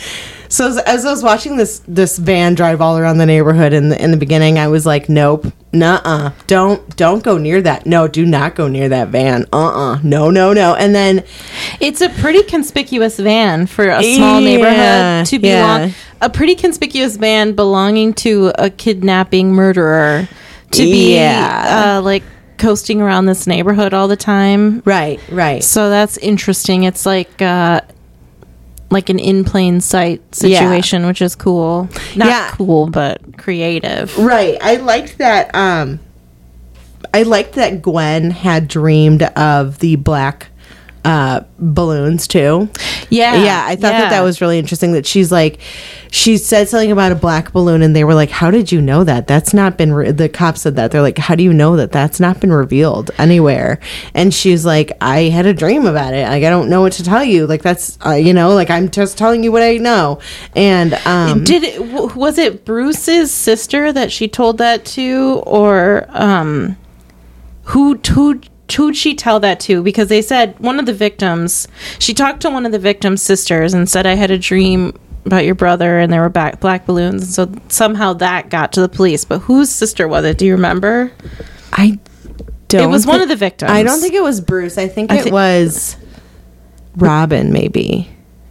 so as, as I was watching this this van drive all around the neighborhood in the in the beginning, I was like, nope, nuh-uh, don't don't go near that. No, do not go near that van. Uh-uh, no, no, no. And then it's a pretty conspicuous van for a small Yeah, neighborhood to yeah. belong a pretty conspicuous van belonging to a kidnapping murderer to be Yeah. uh, like coasting around this neighborhood all the time right, right, So that's interesting. It's like uh like an in plain sight Yeah. situation, which is cool. Not Yeah. cool, but creative. right. I liked that. Um, I liked that Gwen had dreamed of the black uh balloons too. Yeah. yeah i thought that that was really interesting that she's like she said something about a black balloon and they were like how did you know that? That's not been re-, the cop said that. They're like how do you know that? That's not been revealed anywhere. And she's like i had a dream about it. Like i don't know what to tell you. Like that's uh, you know like i'm just telling you what i know. And um Did it w- was it Bruce's sister that she told that to? Or um who who who'd she tell that to because they said one of the victims she talked to one of the victims sisters and said i had a dream about your brother and there were back, black balloons. And so somehow that got to the police. But whose sister was it? Do you remember? I don't it was one of the victims. I don't think it was bruce. I think I it thi- was robin maybe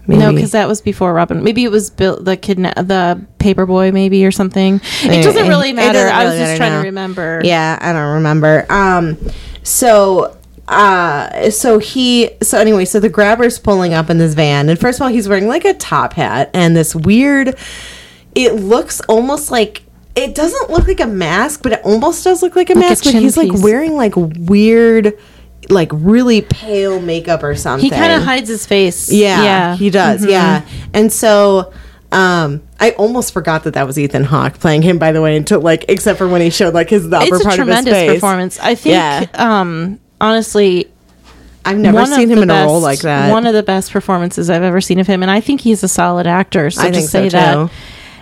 maybe No, because that was before Robin. Maybe it was Bill, the kidna- the paper boy, maybe or something. It doesn't really matter. doesn't I was just trying now. to remember. Yeah, I don't remember. Um, so uh so he so anyway so the grabber's pulling up in this van and first of all he's wearing like a top hat and this weird it looks almost like it doesn't look like a mask but it almost does look like a Like a mask but chin he's like wearing like weird like really pale makeup or something He kind of hides his face. yeah, yeah. he does. Mhm. Yeah, and so um, I almost forgot that that was Ethan Hawke playing him. By the way, until like except for when he showed like his the upper part of his tremendous face. performance. I think. Yeah. Um, honestly, I've never seen him in a role like that. One of the best performances I've ever seen of him, and I think he's a solid actor. So I to think so, say too. that.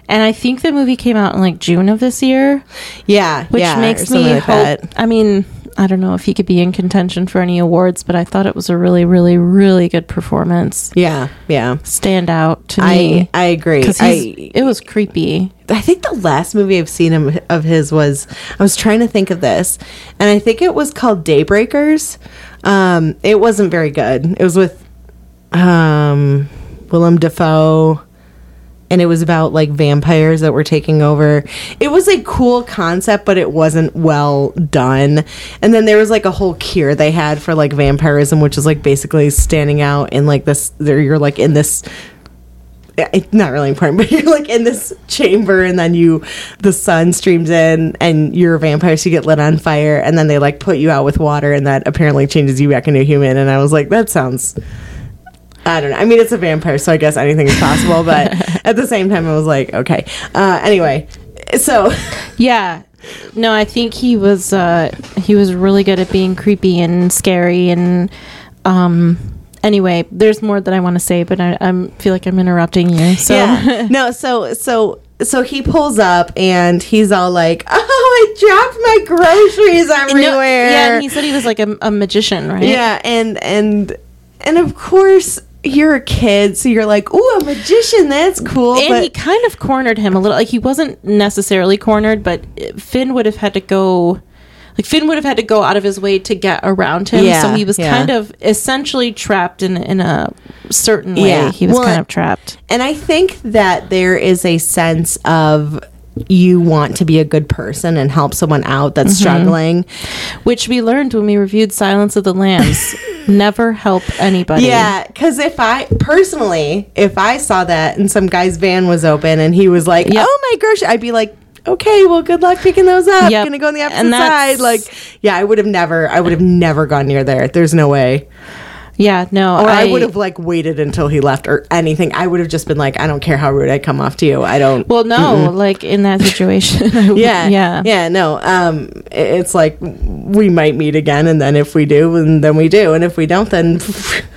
And I think the movie came out in like June of this year, yeah, which yeah, makes me like hope. that. I mean, I don't know if he could be in contention for any awards, but I thought it was a really, really, really good performance. Yeah, yeah. Stand out to me I I agree. because I it was creepy. I think the last movie I've seen him of his was I was trying to think of this, and I think it was called Daybreakers. Um, it wasn't very good. It was with um, Willem Dafoe, and it was about like vampires that were taking over. It was a cool concept, but it wasn't well done. And then there was like a whole cure they had for like vampirism, which is like basically standing out in like this. There, you're like in this eh, it's not really important, but you're like in this chamber, and then you, the sun streams in, and you're a vampire, so you get lit on fire, and then they like put you out with water, and that apparently changes you back into a human. And I was like, that sounds. I don't know. I mean, it's a vampire, so I guess anything is possible. But at the same time, I was like, okay. Uh, anyway, so Yeah. No, I think he was uh he was really good at being creepy and scary and um anyway, there's more that I want to say, but I I'm feel like I'm interrupting you. So yeah, no. So so so he pulls up, and he's all like, "Oh, I dropped my groceries everywhere." No, yeah, and he said he was like a, a magician, right? Yeah, and and and of course you're a kid, so you're like, "Ooh, a magician, that's cool." And but he kind of cornered him a little. Like he wasn't necessarily cornered, but Finn would have had to go. Like Finn would have had to go out of his way to get around him, Yeah, so he was yeah. kind of essentially trapped in in a certain way. Yeah. He was Well, kind of trapped. and I think that there is a sense of you want to be a good person and help someone out that's Mm-hmm. struggling. which we learned when we reviewed Silence of the Lambs. Never help anybody. Yeah, because if I personally, if I saw that and some guy's van was open and he was like, Yep. "Oh my gosh," I'd be like, "Okay, well, good luck picking those up. Yep. Gonna go on the opposite And side." Like, yeah, I would have never, I would have never gone near there. There's no way. Yeah, no, Or I, would have like waited until he left or anything. I would have just been like, "I don't care how rude I come off to you. I don't." Well, no, like in that situation, would- yeah, yeah, yeah. No, um, it's like we might meet again, and then if we do, and then we do, and if we don't, then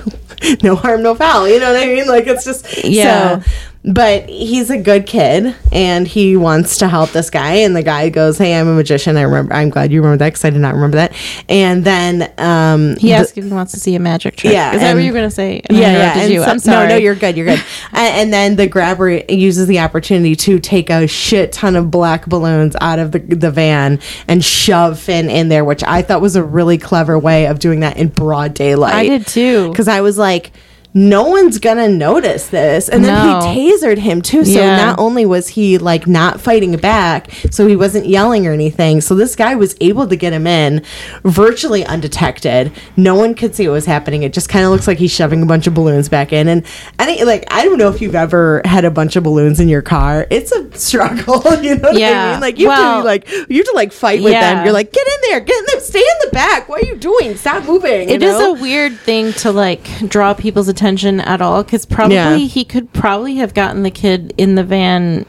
no harm, no foul. You know what I mean? Like it's just Yeah. So, but he's a good kid, and he wants to help this guy. And the guy goes, "Hey, I'm a magician. I remember. I'm glad you remember that because I did not remember that." And then um, He asked if he wants to see a magic trick. Yeah, is that what and- you were gonna say? And yeah, yeah. you. some- I'm sorry. No, no, you're good. You're good. and, and then the grabber uses the opportunity to take a shit ton of black balloons out of the the van and shove Finn in there, which I thought was a really clever way of doing that in broad daylight. I did too. because I was like. No one's gonna notice this, and then No. he tasered him too. So Yeah. not only was he like not fighting back, so he wasn't yelling or anything. So this guy was able to get him in virtually undetected. No one could see what was happening. It just kind of looks like he's shoving a bunch of balloons back in. And any like I don't know if you've ever had a bunch of balloons in your car. It's a struggle. You know what I Yeah. mean? Like you have Well- to like you have to like fight with Yeah. them. You're like get in there, get in there, stay in the back. What are you doing? Stop moving. It is a weird thing to like draw people's attention at all because probably Yeah. he could probably have gotten the kid in the van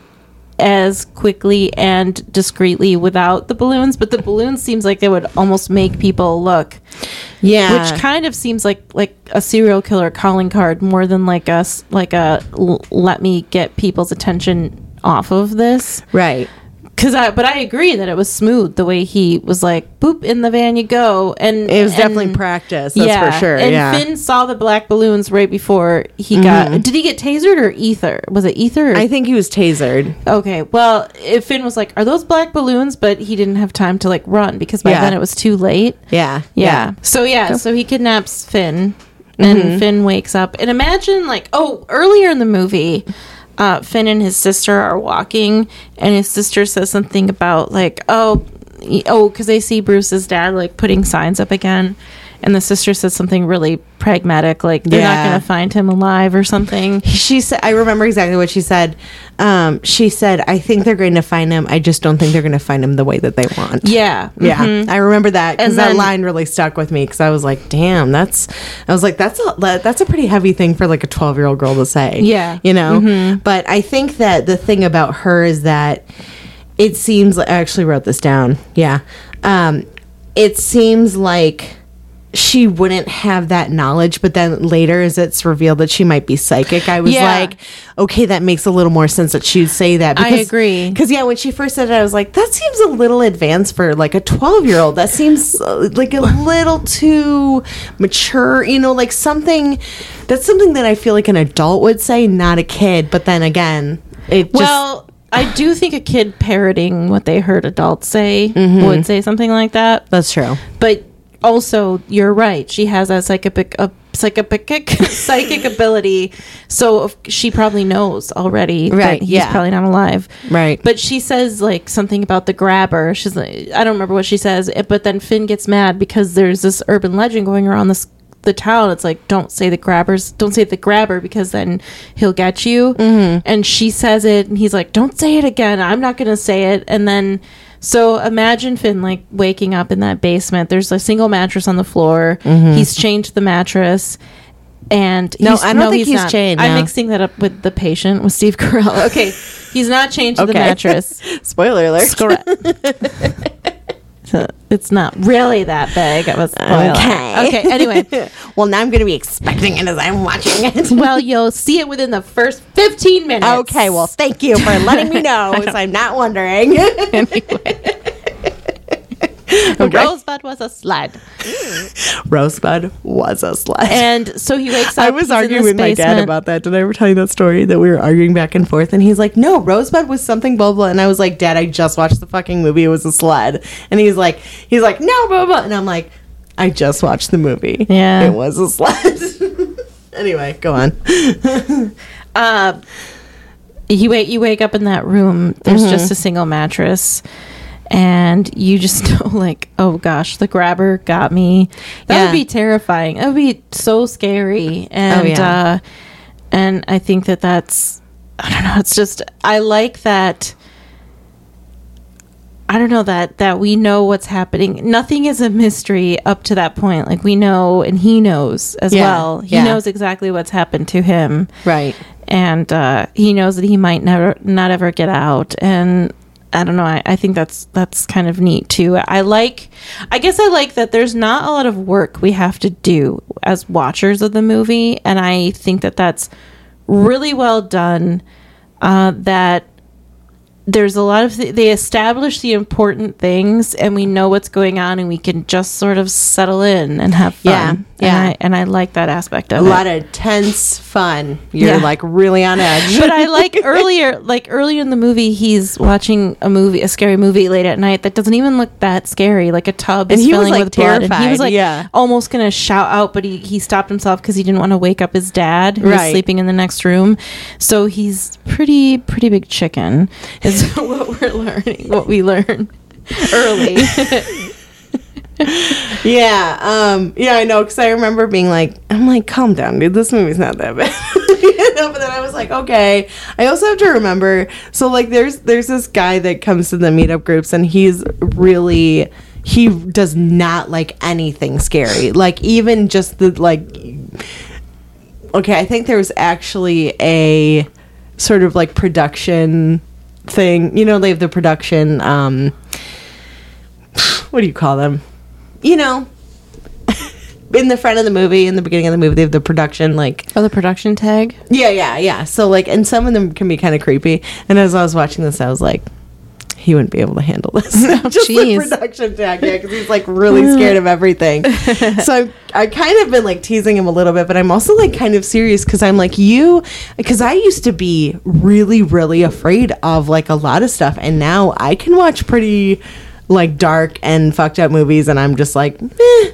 as quickly and discreetly without the balloons, but the balloons seems like it would almost make people look, yeah. which kind of seems like like a serial killer calling card more than like us like a l- let me get people's attention off of this. right. Cause I, but I agree that it was smooth the way he was like, "Boop in the van you go," and It was and- definitely practice. That's for sure. And yeah. Finn saw the black balloons right before he got. Did he get tasered or ether? Was it ether? Or, I think he was tasered. okay. Well, if Finn was like, "Are those black balloons?" But he didn't have time to like run because by Yeah. then it was too late. Yeah. Yeah. So yeah. So he kidnaps Finn, and Mm-hmm. Finn wakes up. And imagine like, oh, earlier in the movie. Uh, Finn and his sister are walking, and his sister says something about like, "Oh, oh," because they see Bruce's dad like putting signs up again, and the sister says something really pragmatic, like they're not going to find him alive or something. She said, I remember exactly what she said. Um, she said, I think they're going to find him. I just don't think they're going to find him the way that they want. Yeah, Yeah, mhm. I remember that because that line really stuck with me because I was like, "Damn, that's." I was like, "That's a that- that's a pretty heavy thing for like a twelve year old girl to say." Yeah. you know. But I think that the thing about her is that it seems. I actually wrote this down. Yeah, um, it seems like she wouldn't have that knowledge but then later as it's revealed that she might be psychic i was Yeah. like okay that makes a little more sense that she'd say that Because, I agree. because yeah, when she first said it, I was like, that seems a little advanced for like a twelve year old. That seems uh, like a little too mature. You know, like something that's something that I feel like an adult would say, not a kid. But then again, it just well, I do think a kid parroting what they heard adults say Mm-hmm. would say something like that. that's true. But also, you're right. She has a psychic a psychic psychic ability, so she probably knows already Right, that he's yeah. probably not alive. Right. But she says like something about the grabber. She's like, I don't remember what she says. eh, But then Finn gets mad because there's this urban legend going around this the town. It's like don't say the grabbers, don't say the grabber because then he'll get you. Mm-hmm. And she says it, and he's like, don't say it again. I'm not gonna say it. And then. So imagine Finn like waking up in that basement. There's a single mattress on the floor. He's changed the mattress, and Mm-hmm. No, he's- I don't think he's not. chained, I'm no. mixing that up with the patient with Steve Carell. Okay, he's not chained to the mattress. Spoiler alert. Correct. So it's not really that big of a spoiler. Okay. Okay. Anyway, well, now I'm going to be expecting it as I'm watching it. well, you'll see it within the first 15 minutes. Okay, well, thank you for letting me know, so I'm not wondering. Rosebud was a sled, Rosebud was a sled. and so he wakes up. I was arguing with my dad about that. Did I ever tell you that story that we were arguing back and forth? And he's like, "No, Rosebud was something blah blah." And I was like, "Dad, I just watched the fucking movie. It was a sled." And he's like, "He's like, no, blah blah." And I'm like, "I just watched the movie. Yeah. it was a sled." anyway, go on. uh, you wake you wake up in that room. There's Mm-hmm. just a single mattress, and you just know, like, oh gosh, the grabber got me. That Yeah. would be terrifying. That would be so scary. And Oh, yeah. uh, and I think that that's I don't know. It's just I like that. I don't know that that we know what's happening. Nothing is a mystery up to that point. Like we know, and he knows as Yeah, well. He knows exactly what's happened to him Right. and uh, he knows that he might never not ever get out and i don't know I, I think that's that's kind of neat too. I like i guess i like that there's not a lot of work we have to do as watchers of the movie and i think that that's really well done uh, that there's a lot of th- they establish the important things and we know what's going on and we can just sort of settle in and have fun. Yeah, and yeah. I, and I like that aspect of it. A it lot of tense fun. You're Yeah. like really on edge. but I like earlier, like earlier in the movie, he's watching a movie, a scary movie late at night that doesn't even look that scary. Like a tub And is he was, filling like, with blood, and he was like yeah. almost gonna shout out, but he he stopped himself because he didn't want to wake up his dad who was sleeping in the next room. So he's pretty pretty big chicken. Is what we're learning, what we learn early. Yeah, um, yeah, I know because I remember being like, I'm like, calm down, dude. This movie's not that bad. you know, but then I was like, okay. I also have to remember. So like, there's there's this guy that comes to the meetup groups, and he's really he does not like anything scary. Like even just the like. Okay, I think there was actually a sort of like production thing. You know, they have the production. um What do you call them? You know, in the front of the movie, in the beginning of the movie, they have the production, like, oh, the production tag. yeah, yeah, yeah. So, like, and some of them can be kind of creepy. And as I was watching this, I was like, he wouldn't be able to handle this. Just the production tag, yeah, because he's like really scared of everything. so I, I kind of been like teasing him a little bit, but I'm also like kind of serious because I'm like you, because I used to be really, really afraid of like a lot of stuff, and now I can watch pretty like dark and fucked up movies, and I'm just like, eh,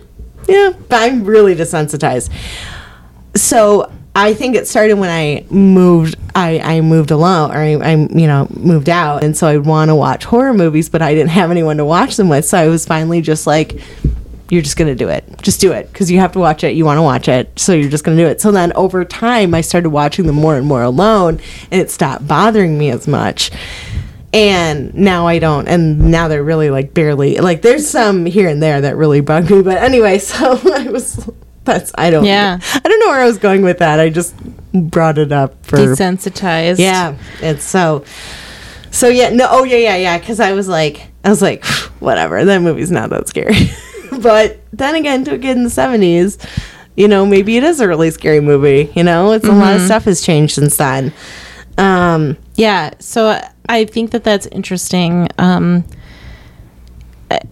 yeah, I'm really desensitized so I think it started when I moved. I, I moved alone, or I, I you know moved out, and so I'd want to watch horror movies, but I didn't have anyone to watch them with. So I was finally just like, "You're just gonna do it. Just do it because you have to watch it. You want to watch it, so you're just gonna do it." So then over time, I started watching them more and more alone, and it stopped bothering me as much. And now I don't, and now they're really like barely like. There's some here and there that really bug me, but anyway, so I was. That's I don't. Yeah. I don't know where I was going with that. I just brought it up for Desensitized. yeah. It's so so yeah. No. Oh yeah yeah yeah. Because I was like I was like whatever. That movie's not that scary. but then again, to a kid in the seventies, you know, maybe it is a really scary movie. You know, it's a lot of mm-hmm. stuff has changed since then. Um. Yeah, so I think that that's interesting. Um,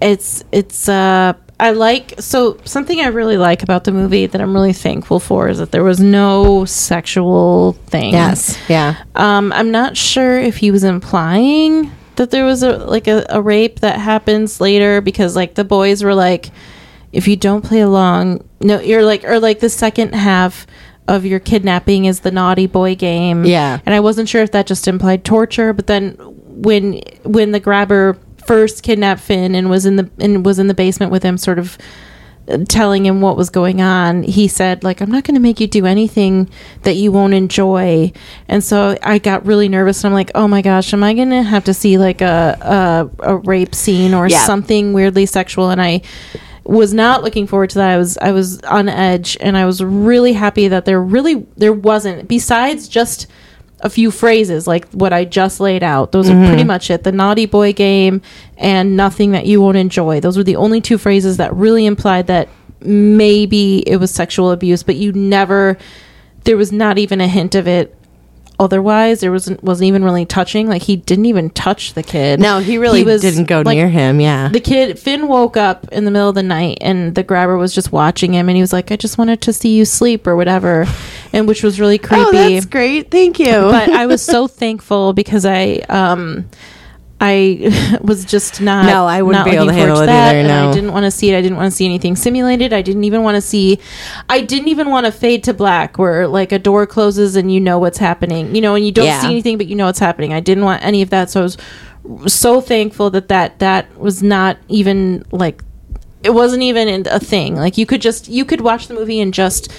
it's it's uh, I like so something I really like about the movie that I'm really thankful for is that there was no sexual thing. Yes, yeah. Um, I'm not sure if he was implying that there was a like a, a rape that happens later because like the boys were like, if you don't play along, no, you're like or like the second half of your kidnapping is the naughty boy game. Yeah. and I wasn't sure if that just implied torture, but then when when the grabber first kidnapped Finn and was in the and was in the basement with him, sort of uh, telling him what was going on, he said like I'm not going to make you do anything that you won't enjoy. And so I got really nervous and I'm like, "Oh my gosh, am I going to have to see like a a, a rape scene or Yeah. something weirdly sexual?" And I was not looking forward to that. I was I was on edge and I was really happy that there really there wasn't besides just a few phrases like what I just laid out. Those are pretty mm-hmm. much it. The naughty boy game and nothing that you won't enjoy. Those were the only two phrases that really implied that maybe it was sexual abuse, but you never there was not even a hint of it otherwise. There wasn't wasn't even really touching. Like he didn't even touch the kid. No, he really was, didn't go like, near him. Yeah. the kid Finn woke up in the middle of the night and the grabber was just watching him and he was like, I just wanted to see you sleep or whatever. And which was really creepy. oh, that's great. Thank you. but I was so thankful because I um I was just not No, I wouldn't be able to handle it that, either, no. I didn't want to see it. I didn't want to see anything simulated. I didn't even want to see I didn't even want to fade to black where like a door closes and you know what's happening. You know, and you don't Yeah. see anything but you know what's happening. I didn't want any of that. So I was so thankful that that that was not even like it wasn't even a thing. Like you could just you could watch the movie and just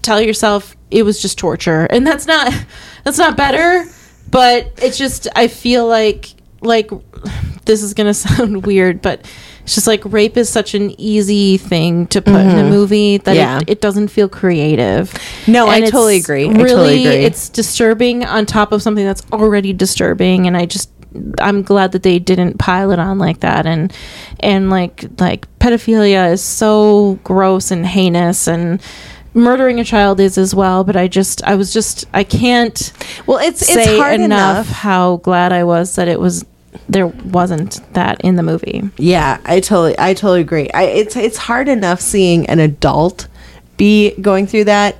tell yourself it was just torture, and that's not that's not better. But it's just I feel like like this is gonna sound weird, but it's just like rape is such an easy thing to put in a movie that Mm-hmm. Yeah. it, it doesn't feel creative. No, I it's totally agree. I Really, totally agree. it's disturbing on top of something that's already disturbing, and I just I'm glad that they didn't pile it on like that and and like like pedophilia is so gross and heinous and murdering a child is as well but I just I was just I can't well, it's say it's hard enough, enough. how glad I was that it was there wasn't that in the movie. Yeah, I totally, I totally agree. I, it's it's hard enough seeing an adult be going through that,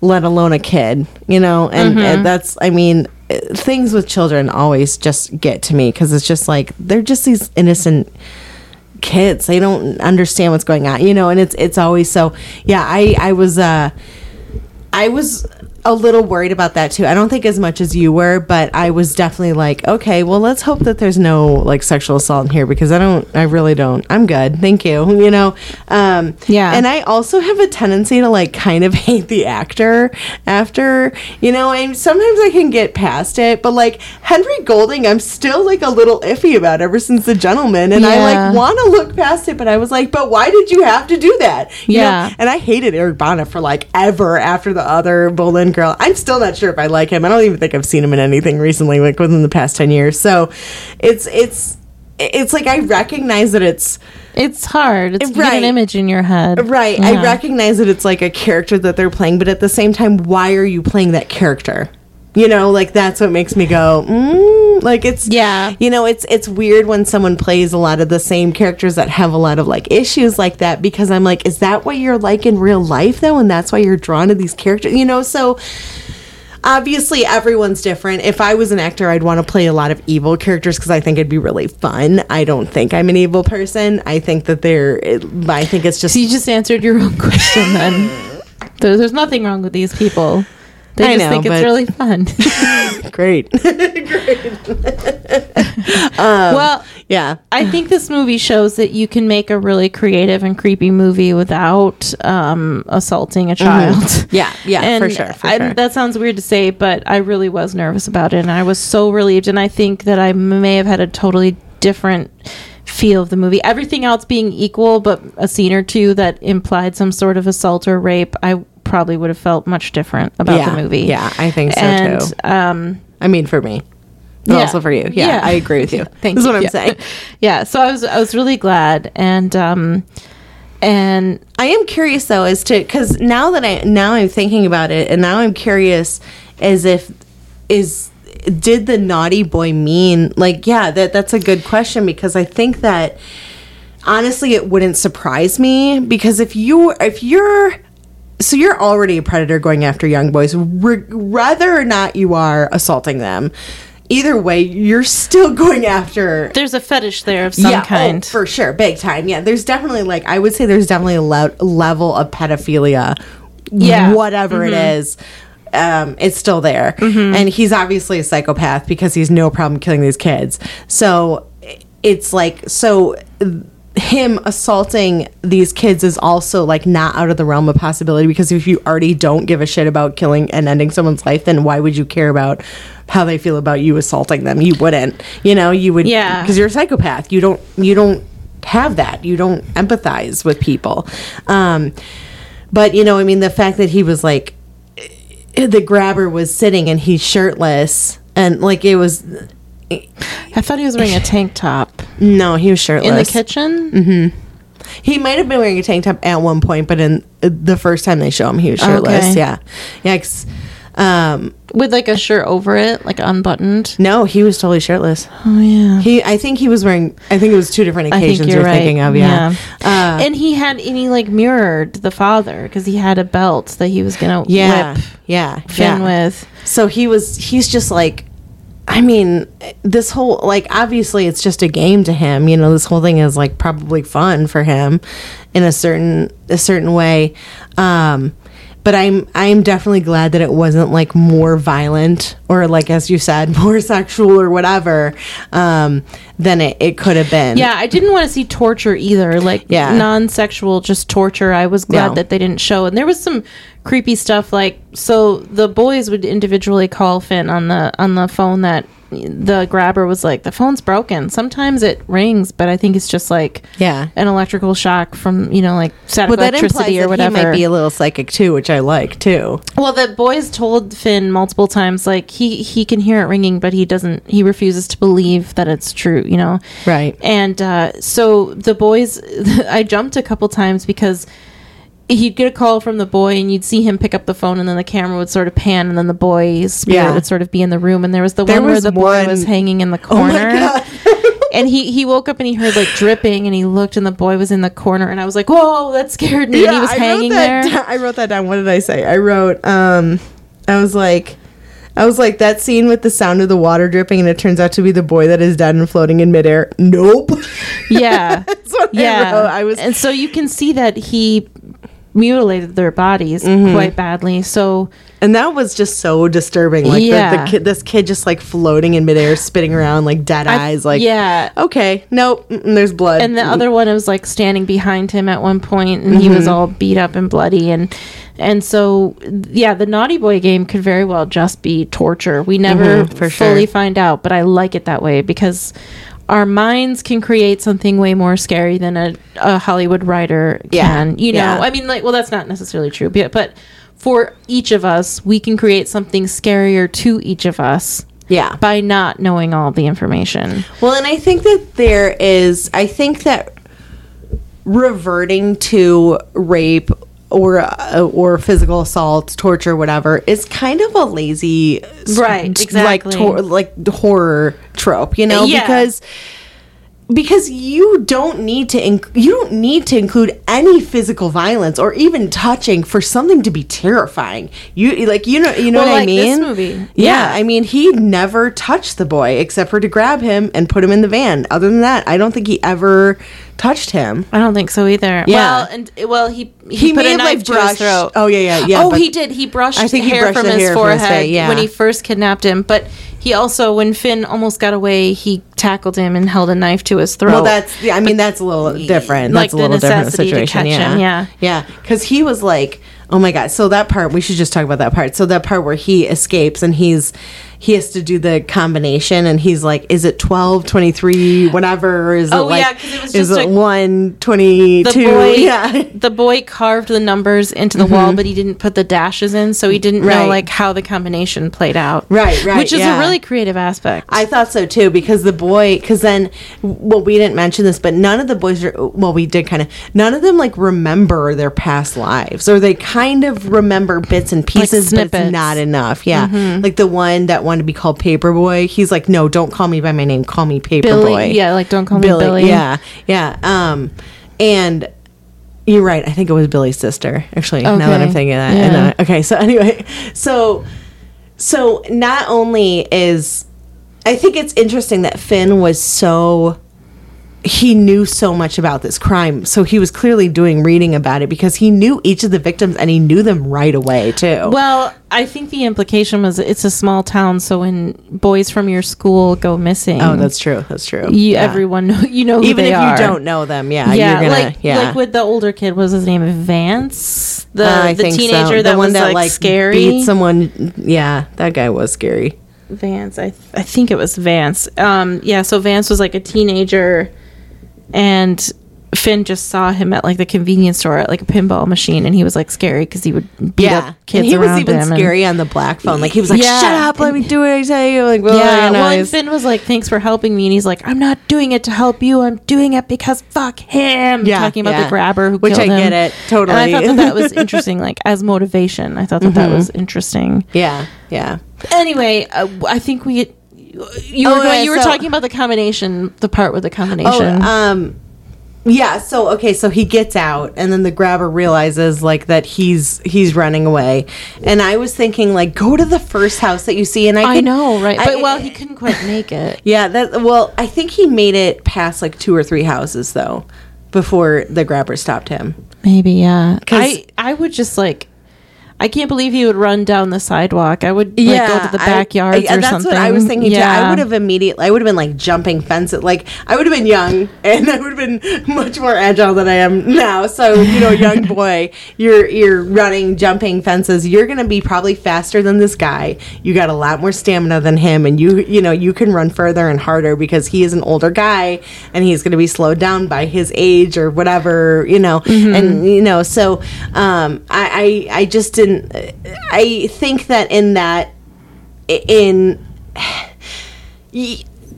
let alone a kid. You know, and, mm-hmm. and that's, I mean, things with children always just get to me because it's just like they're just these innocent kids. They don't understand what's going on. You know, and it's it's always so. Yeah, I I was uh I was a little worried about that too. I don't think as much as you were, but I was definitely like, okay, well, let's hope that there's no like sexual assault in here because I don't, I really don't. I'm good, thank you. You know, um, Yeah. And I also have a tendency to like kind of hate the actor after, you know, and sometimes I can get past it, but like Henry Golding, I'm still like a little iffy about ever since The Gentleman, and I like want to look past it, but I was like, but why did you have to do that? You know? Yeah. And I hated Eric Bana for like ever after the other Girl. I'm still not sure if I like him. I don't even think I've seen him in anything recently, like within the past ten years. So it's it's it's like I recognize that it's It's hard. It's Right. an image in your head. right. Yeah. I recognize that it's like a character that they're playing, but at the same time, why are you playing that character? You know, like that's what makes me go, mm, like it's Yeah. You know, it's it's weird when someone plays a lot of the same characters that have a lot of like issues like that because I'm like, is that what you're like in real life though, and that's why you're drawn to these characters? You know, so obviously everyone's different. If I was an actor, I'd want to play a lot of evil characters because I think it'd be really fun. I don't think I'm an evil person. I think that they're. It, I think it's just. So you just answered your own question then. There, there's nothing wrong with these people. They I just know, think it's really fun. great. great well, yeah. I think this movie shows that you can make a really creative and creepy movie without um, assaulting a child. Mm-hmm. Yeah, yeah, for sure, for I- sure. That sounds weird to say, but I really was nervous about it, and I was so relieved. And I think that I may have had a totally different feel of the movie. Everything else being equal, but a scene or two that implied some sort of assault or rape, I probably would have felt much different about yeah. the movie. Yeah, I think so and too. um, I mean, for me. But Yeah. also for you. Yeah, Yeah. I agree with you. Thank This is what I'm Yeah. saying. yeah, so I was I was really glad, and um, and I am curious though as to because now that I now I'm thinking about it, and now I'm curious as if is did the naughty boy mean like yeah that that's a good question because I think that honestly it wouldn't surprise me because if you if you're so you're already a predator going after young boys re- whether or not you are assaulting them either way you're still going after there's a fetish there of some oh, kind. for sure, big time. Yeah, there's definitely like I would say there's definitely a le- level of pedophilia. Yeah. whatever it is, um, it's still there, and he's obviously a psychopath because he's no problem killing these kids. So it's like so him assaulting these kids is also like not out of the realm of possibility because if you already don't give a shit about killing and ending someone's life, then why would you care about how they feel about you assaulting them? You wouldn't, you know, you would, Yeah. because you're a psychopath. You don't, you don't have that. You don't empathize with people. Um, but you know, I mean, the fact that he was like, the grabber was sitting and he's shirtless and like it was, I thought he was wearing a tank top no, he was shirtless in the kitchen. Mm-hmm. He might have been wearing a tank top at one point, but in uh, the first time they show him, he was shirtless. Okay. Yeah, yeah. um, with like a shirt over it, like unbuttoned. no, he was totally shirtless. Oh yeah. He, I think he was wearing. I think it was two different I occasions think you're right. thinking of. Yeah. Uh, and he had and he like mirrored the father because he had a belt that he was gonna yeah, whip yeah, Finn yeah. with. So he was. He's just like. I mean, this whole like obviously it's just a game to him. You know, this whole thing is like probably fun for him in a certain a certain way. Um, but I'm I'm definitely glad that it wasn't like more violent or like as you said more sexual or whatever um, than it, it could have been. Yeah, I didn't want to see torture either, like Yeah. non-sexual, just torture. I was glad No. that they didn't show, and there was some creepy stuff. Like, so the boys would individually call Finn on the on the phone that the grabber was like, the phone's broken. Sometimes it rings, but I think it's just like Yeah. an electrical shock from you know like static Well, electricity or whatever. he might be a little psychic too, which I like too. Well, the boys told Finn multiple times like he he can hear it ringing, but he doesn't. He refuses to believe that it's true. You know, Right. And uh, so the boys, I jumped a couple times because he'd get a call from the boy, and you'd see him pick up the phone, and then the camera would sort of pan, and then the boy's spirit Yeah. would sort of be in the room, and there was the There one where was the boy was hanging in the Oh my corner. god. And he, he woke up and he heard like dripping and he looked and the boy was in the corner and I was like, whoa, that scared me. and he was I wrote hanging that there. down- I wrote that down. What did I say? I wrote, um, I was like, I was like, that scene with the sound of the water dripping and it turns out to be the boy that is dead and floating in midair. Nope. Yeah. I yeah. wrote. I was, and so you can see that he mutilated their bodies Mm-hmm. quite badly. So and that was just so disturbing. Like the, Yeah. the kid, this kid just like floating in midair, spitting around like dead I- eyes. Like, yeah. okay, nope, there's blood. And the other one was like standing behind him at one point, and he was Mm-hmm. all beat up and bloody, and and so yeah, the naughty boy game could very well just be torture. We never Mhm, for fully sure. find out, but I like it that way because our minds can create something way more scary than a, a Hollywood writer Yeah, can. You know, yeah. I mean, like, well, that's not necessarily true, but but for each of us, we can create something scarier to each of us yeah. by not knowing all the information. Well, and I think that there is, I think that reverting to rape or uh, or physical assault, torture, whatever, is kind of a lazy, Right, exactly. like tor- like horror trope, you know, Yeah. because because you don't need to inc- you don't need to include any physical violence or even touching for something to be terrifying. You like you know you know Well, what I like this mean? movie. Yeah, Yeah. I mean he never touched the boy except for to grab him and put him in the van. Other than that, I don't think he ever touched him. I don't think so either. Yeah. Well, and well, he he, He put a knife like, to his throat. oh, yeah, yeah, yeah, Oh, he did. He brushed I think he hair brushed from the his hair from his forehead yeah. when he first kidnapped him. But he also, when Finn almost got away, he tackled him and held a knife to his throat. Well, that's yeah, I mean that's a little different. like That's a little different situation. yeah. him, yeah. yeah, because he was like, oh my god. So that part we should just talk about that part. So that part where he escapes and he's he has to do the combination and he's like, is it 12, 23, whatever? Is Oh, it like yeah, it was is just it a- one twenty the two? boy. Yeah. The boy carved the numbers into the wall, but he didn't put the dashes in, so he didn't know Mm-hmm. Like how the combination played out. Right, right, Which is yeah. a really creative aspect. I thought so too because the boy because then well we didn't mention this but none of the boys are well we did kind of none of them like remember their past lives or they kind of remember bits and pieces but it's not enough yeah like the one that wanted to be called Paperboy. He's like no don't call me by my name. Call me Paperboy. Billy, yeah, like don't call me Billy. yeah yeah um and you're right I think it was Billy's sister actually now that I'm thinking of that. Yeah. and then okay so anyway so so not only is I think it's interesting that Finn was so he knew so much about this crime. So he was clearly doing reading about it because he knew each of the victims and he knew them right away too. Well, I think the implication was it's a small town, so when boys from your school go missing, oh, that's true. That's true. you, Yeah. everyone know, you know who even if are. you don't know them, yeah, yeah, you're gonna, like yeah. like with the older kid, was his name Vance, the Uh, the think so. teenager The that one was that like, like scary. beat someone. Yeah, that guy was scary. Vance, I I think it was Vance. Um, yeah, so Vance was like a teenager, and Finn just saw him at like the convenience store at like a pinball machine, and he was like scary because he would beat Yeah, up kids and he was even him. and- scary on the black phone. Like he was like, Yeah. "Shut up, let me do what I tell you." Like, well, yeah, well, and Finn was like, "Thanks for helping me," and he's like, "I'm not doing it to help you. I'm doing it because fuck him." Yeah, talking about yeah. the grabber who Which I him. get it, totally. And I thought that that was interesting, like as motivation. I thought that that Mm-hmm. was interesting. yeah, yeah. Anyway, uh, I think we. You were Oh, you were so- talking about the combination, the part with the Oh, combination. um, yeah. So okay, so he gets out, and then the grabber realizes like that he's he's running away, and I was thinking like, go to the first house that you see, and I I know, right? I- But well, he couldn't quite make it. Yeah, that well, I think he made it past like two or three houses though, before the grabber stopped him. Maybe, yeah. I I would just like. I can't believe he would run down the sidewalk. I would like, go to the backyards or that's something. what I was thinking too. I would have immediately. I would have been like jumping fences. Like I would have been young, and I would have been much more agile than I am now. So you know, young boy, you're you're running, jumping fences. You're gonna be probably faster than this guy. You got a lot more stamina than him, and you you know you can run further and harder because he is an older guy, and he's gonna be slowed down by his age or whatever. You know, Mm-hmm. and you know, so um, I, I I just didn't. I think that in that in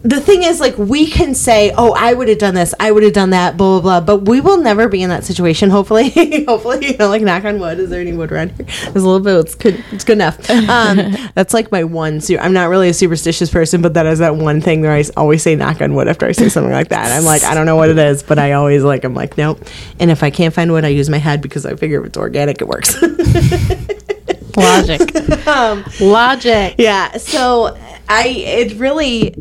the thing is like we can say oh i would have done this i would have done that blah blah blah but we will never be in that situation hopefully. Hopefully you know like knock on wood is there any wood around here? There's a little bit it's good it's good enough. Um that's like my one su- i'm not really a superstitious person but that is that one thing where i always say knock on wood after i say something like that. I'm like i don't know what it is but i always like i'm like nope. And if i can't find wood i use my head because i figure if it's organic it works. Logic. um, logic. yeah so i it really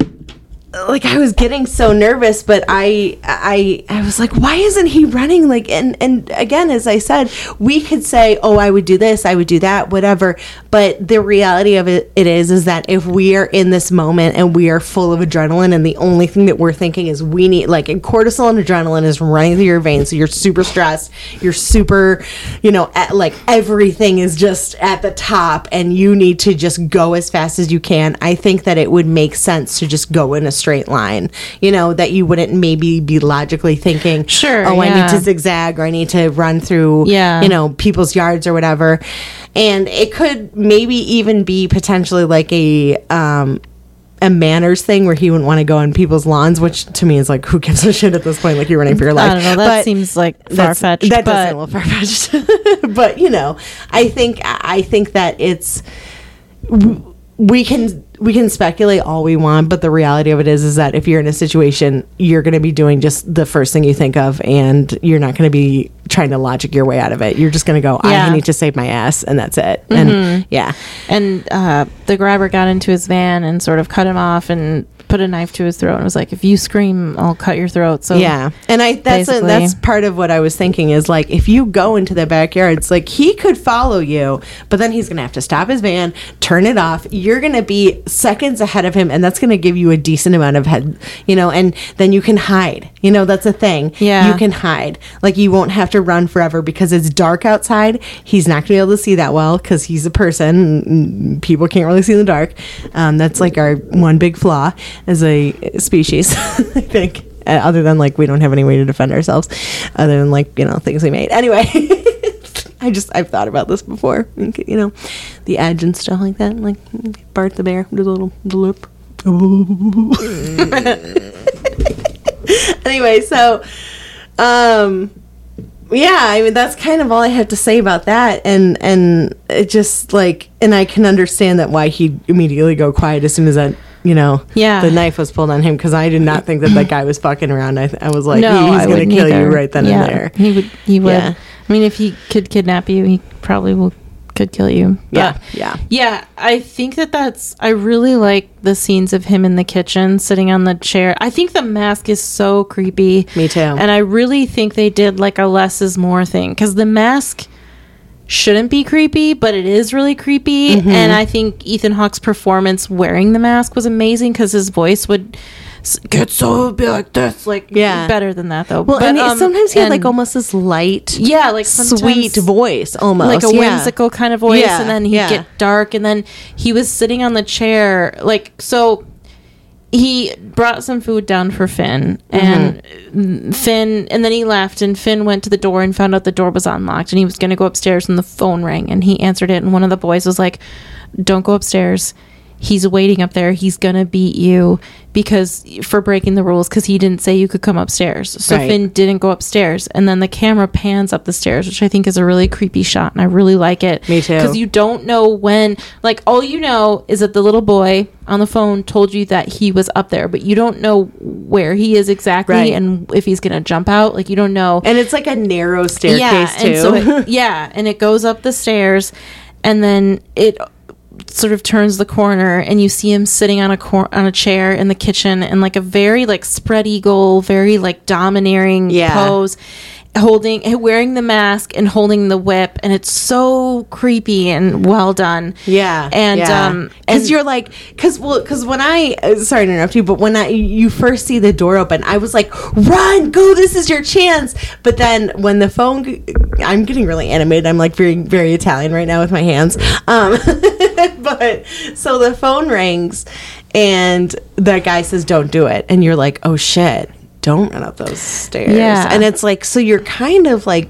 like i was getting so nervous but i i i was like why isn't he running? Like and and again as i said we could say oh i would do this i would do that whatever. But the reality of it, it is is that if we are in this moment and we are full of adrenaline and the only thing that we're thinking is we need like and cortisol and adrenaline is running through your veins so you're super stressed you're super you know at, like everything is just at the top and you need to just go as fast as you can. I think that it would make sense to just go in a straight line you know that you wouldn't maybe be logically thinking Sure, oh i need to zigzag or i need to run through Yeah. you know people's yards or whatever and it could maybe even be potentially like a um a manners thing where he wouldn't want to go on people's lawns, which to me is like, who gives a shit at this point? Like you're running for your life. I don't know. That But- seems like far that's- fetched. That does seem a little far fetched, but you know, I think I think that it's we can we can speculate all we want, but the reality of it is is that if you're in a situation, you're going to be doing just the first thing you think of, and you're not going to be trying to logic your way out of it. You're just going to go, Yeah. I need to save my ass, and that's it. And yeah, and uh, the grabber got into his van and sort of cut him off and put a knife to his throat and was like, "If you scream, I'll cut your throat." So Yeah, and I that's a, that's part of what I was thinking is like if you go into the backyard, it's like he could follow you, but then he's gonna have to stop his van, turn it off. You're gonna be seconds ahead of him, and that's gonna give you a decent amount of head, you know, and then you can hide. You know, that's a thing. Yeah. you can hide. Like you won't have to run forever because it's dark outside. He's not gonna be able to see that well because he's a person. People can't really see in the dark. Um, that's like our one big flaw as a species, I think. Uh, other than like we don't have any way to defend ourselves, other than like you know things we made. Anyway, I just I've thought about this before. You know, the edge and stuff like that. Like Bart the bear, a little the loop. anyway, so um yeah, I mean that's kind of all I have to say about that and and it just like and I can understand that why he'd immediately go quiet as soon as that you know Yeah. the knife was pulled on him because I did not think that that guy was fucking around. I, th- I was like, no, he- he's gonna wouldn't kill you right then Yeah, and there. He would. He would. Yeah. I mean, if he could kidnap you, he probably will could kill you. Yeah, yeah. yeah, I think that that's. I really like the scenes of him in the kitchen sitting on the chair. I think the mask is so creepy. Me too. And I really think they did like a less is more thing because the mask shouldn't be creepy, but it is really creepy. Mm-hmm. And I think Ethan Hawke's performance wearing the mask was amazing because his voice would get so be like this, like Yeah. better than that though. Well, But, and um, sometimes he had like almost this light, yeah, like sweet voice, almost like a yeah. whimsical kind of voice Yeah, and then he'd yeah. get dark and then he was sitting on the chair like so he brought some food down for Finn and Mm-hmm. Finn and then he left and Finn went to the door and found out the door was unlocked and he was going to go upstairs and the phone rang and he answered it and one of the boys was like don't go upstairs he's waiting up there he's going to beat you because for breaking the rules cuz he didn't say you could come upstairs so Right. Finn didn't go upstairs and then the camera pans up the stairs which i think is a really creepy shot and i really like it Me too. because you don't know when like all you know is that the little boy on the phone told you that he was up there but you don't know where he is exactly Right. and if he's gonna jump out like you don't know and it's like a narrow staircase yeah too. and so it, yeah and it goes up the stairs and then it sort of turns the corner and you see him sitting on a cor- on a chair in the kitchen in like a very like spread eagle very like domineering Yeah. pose holding wearing the mask and holding the whip and it's so creepy and well done Yeah, and yeah. um because you're like, because well, because when I uh, sorry to interrupt you, but when I you first see the door open, I was like, run, go, this is your chance. But then when the phone, i'm getting really animated. I'm like very very Italian right now with my hands. Um, but so the phone rings, and the guy says, "Don't do it," and you're like, oh shit. Don't run up those stairs. Yeah. And it's like, so you're kind of like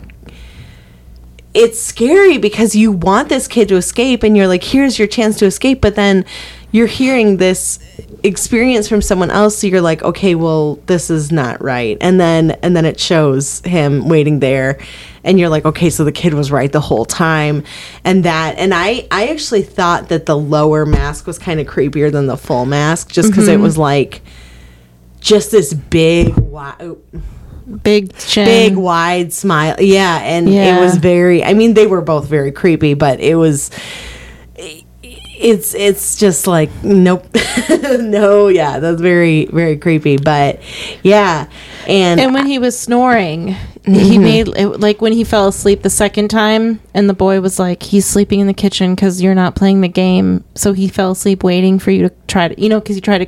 it's scary because you want this kid to escape and you're like here's your chance to escape. But then you're hearing this experience from someone else. So you're like okay well this is not right. And then and then it shows him waiting there. And you're like okay so the kid was right the whole time. And that and i i actually thought that the lower mask was kind of creepier than the full mask just because it mm-hmm. was like just this big wi- big chin. big wide smile. Yeah and Yeah. it was very i mean they were both very creepy but it was it's it's just like nope. No yeah that's very very creepy but yeah and, and when he was snoring he mm-hmm. made it, like when he fell asleep the second time and the boy was like he's sleeping in the kitchen because you're not playing the game. So he fell asleep waiting for you to try to you know because you try to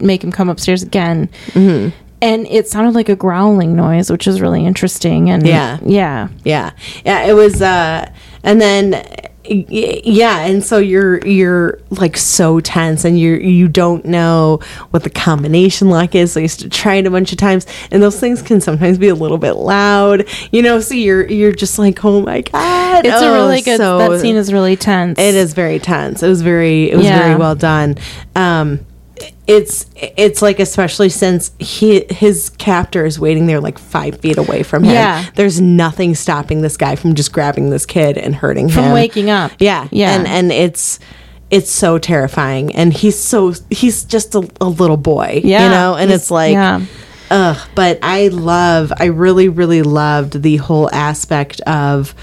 make him come upstairs again Mm-hmm. and it sounded like a growling noise which is really interesting and Yeah. yeah yeah yeah it was uh and then yeah and so you're you're like so tense and you're you don't know what the combination lock is so you have to try it a bunch of times and those things can sometimes be a little bit loud you know so you're you're just like oh my god it's a Oh, really good so- that scene is really tense it is very tense. It was very it was Yeah. very well done. Um it's it's like especially since he his captor is waiting there like five feet away from him. Yeah. There's nothing stopping this guy from just grabbing this kid and hurting from him. From waking up Yeah. yeah And and it's it's so terrifying. And he's so he's just a, a little boy. Yeah. You know? And He's- it's like yeah. Ugh, but I love, I really, really loved the whole aspect of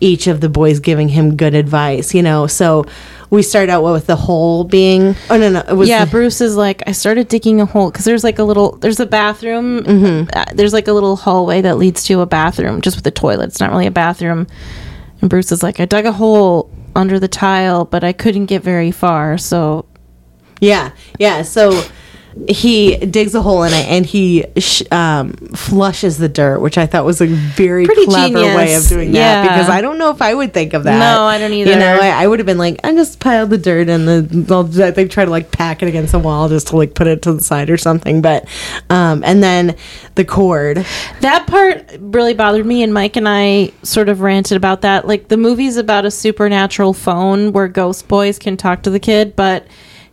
each of the boys giving him good advice, you know. So we start out with the hole being, oh no, no, it was yeah, the- Bruce is like, I started digging a hole because there's like a little, there's a bathroom. Mm-hmm. Uh, there's like a little hallway that leads to a bathroom just with a toilet. It's not really a bathroom. And Bruce is like, I dug a hole under the tile, but I couldn't get very far. So yeah, yeah. So he digs a hole in it and he sh- um, flushes the dirt, which I thought was a very Pretty clever way of doing that because I don't know if I would think of that. No, I don't either. You know, I, I would have been like, I just piled the dirt and the they try to like pack it against the wall just to like put it to the side or something. But um, and then the cord. that part really bothered me. And Mike and I sort of ranted about that. Like the movie's about a supernatural phone where ghost boys can talk to the kid, but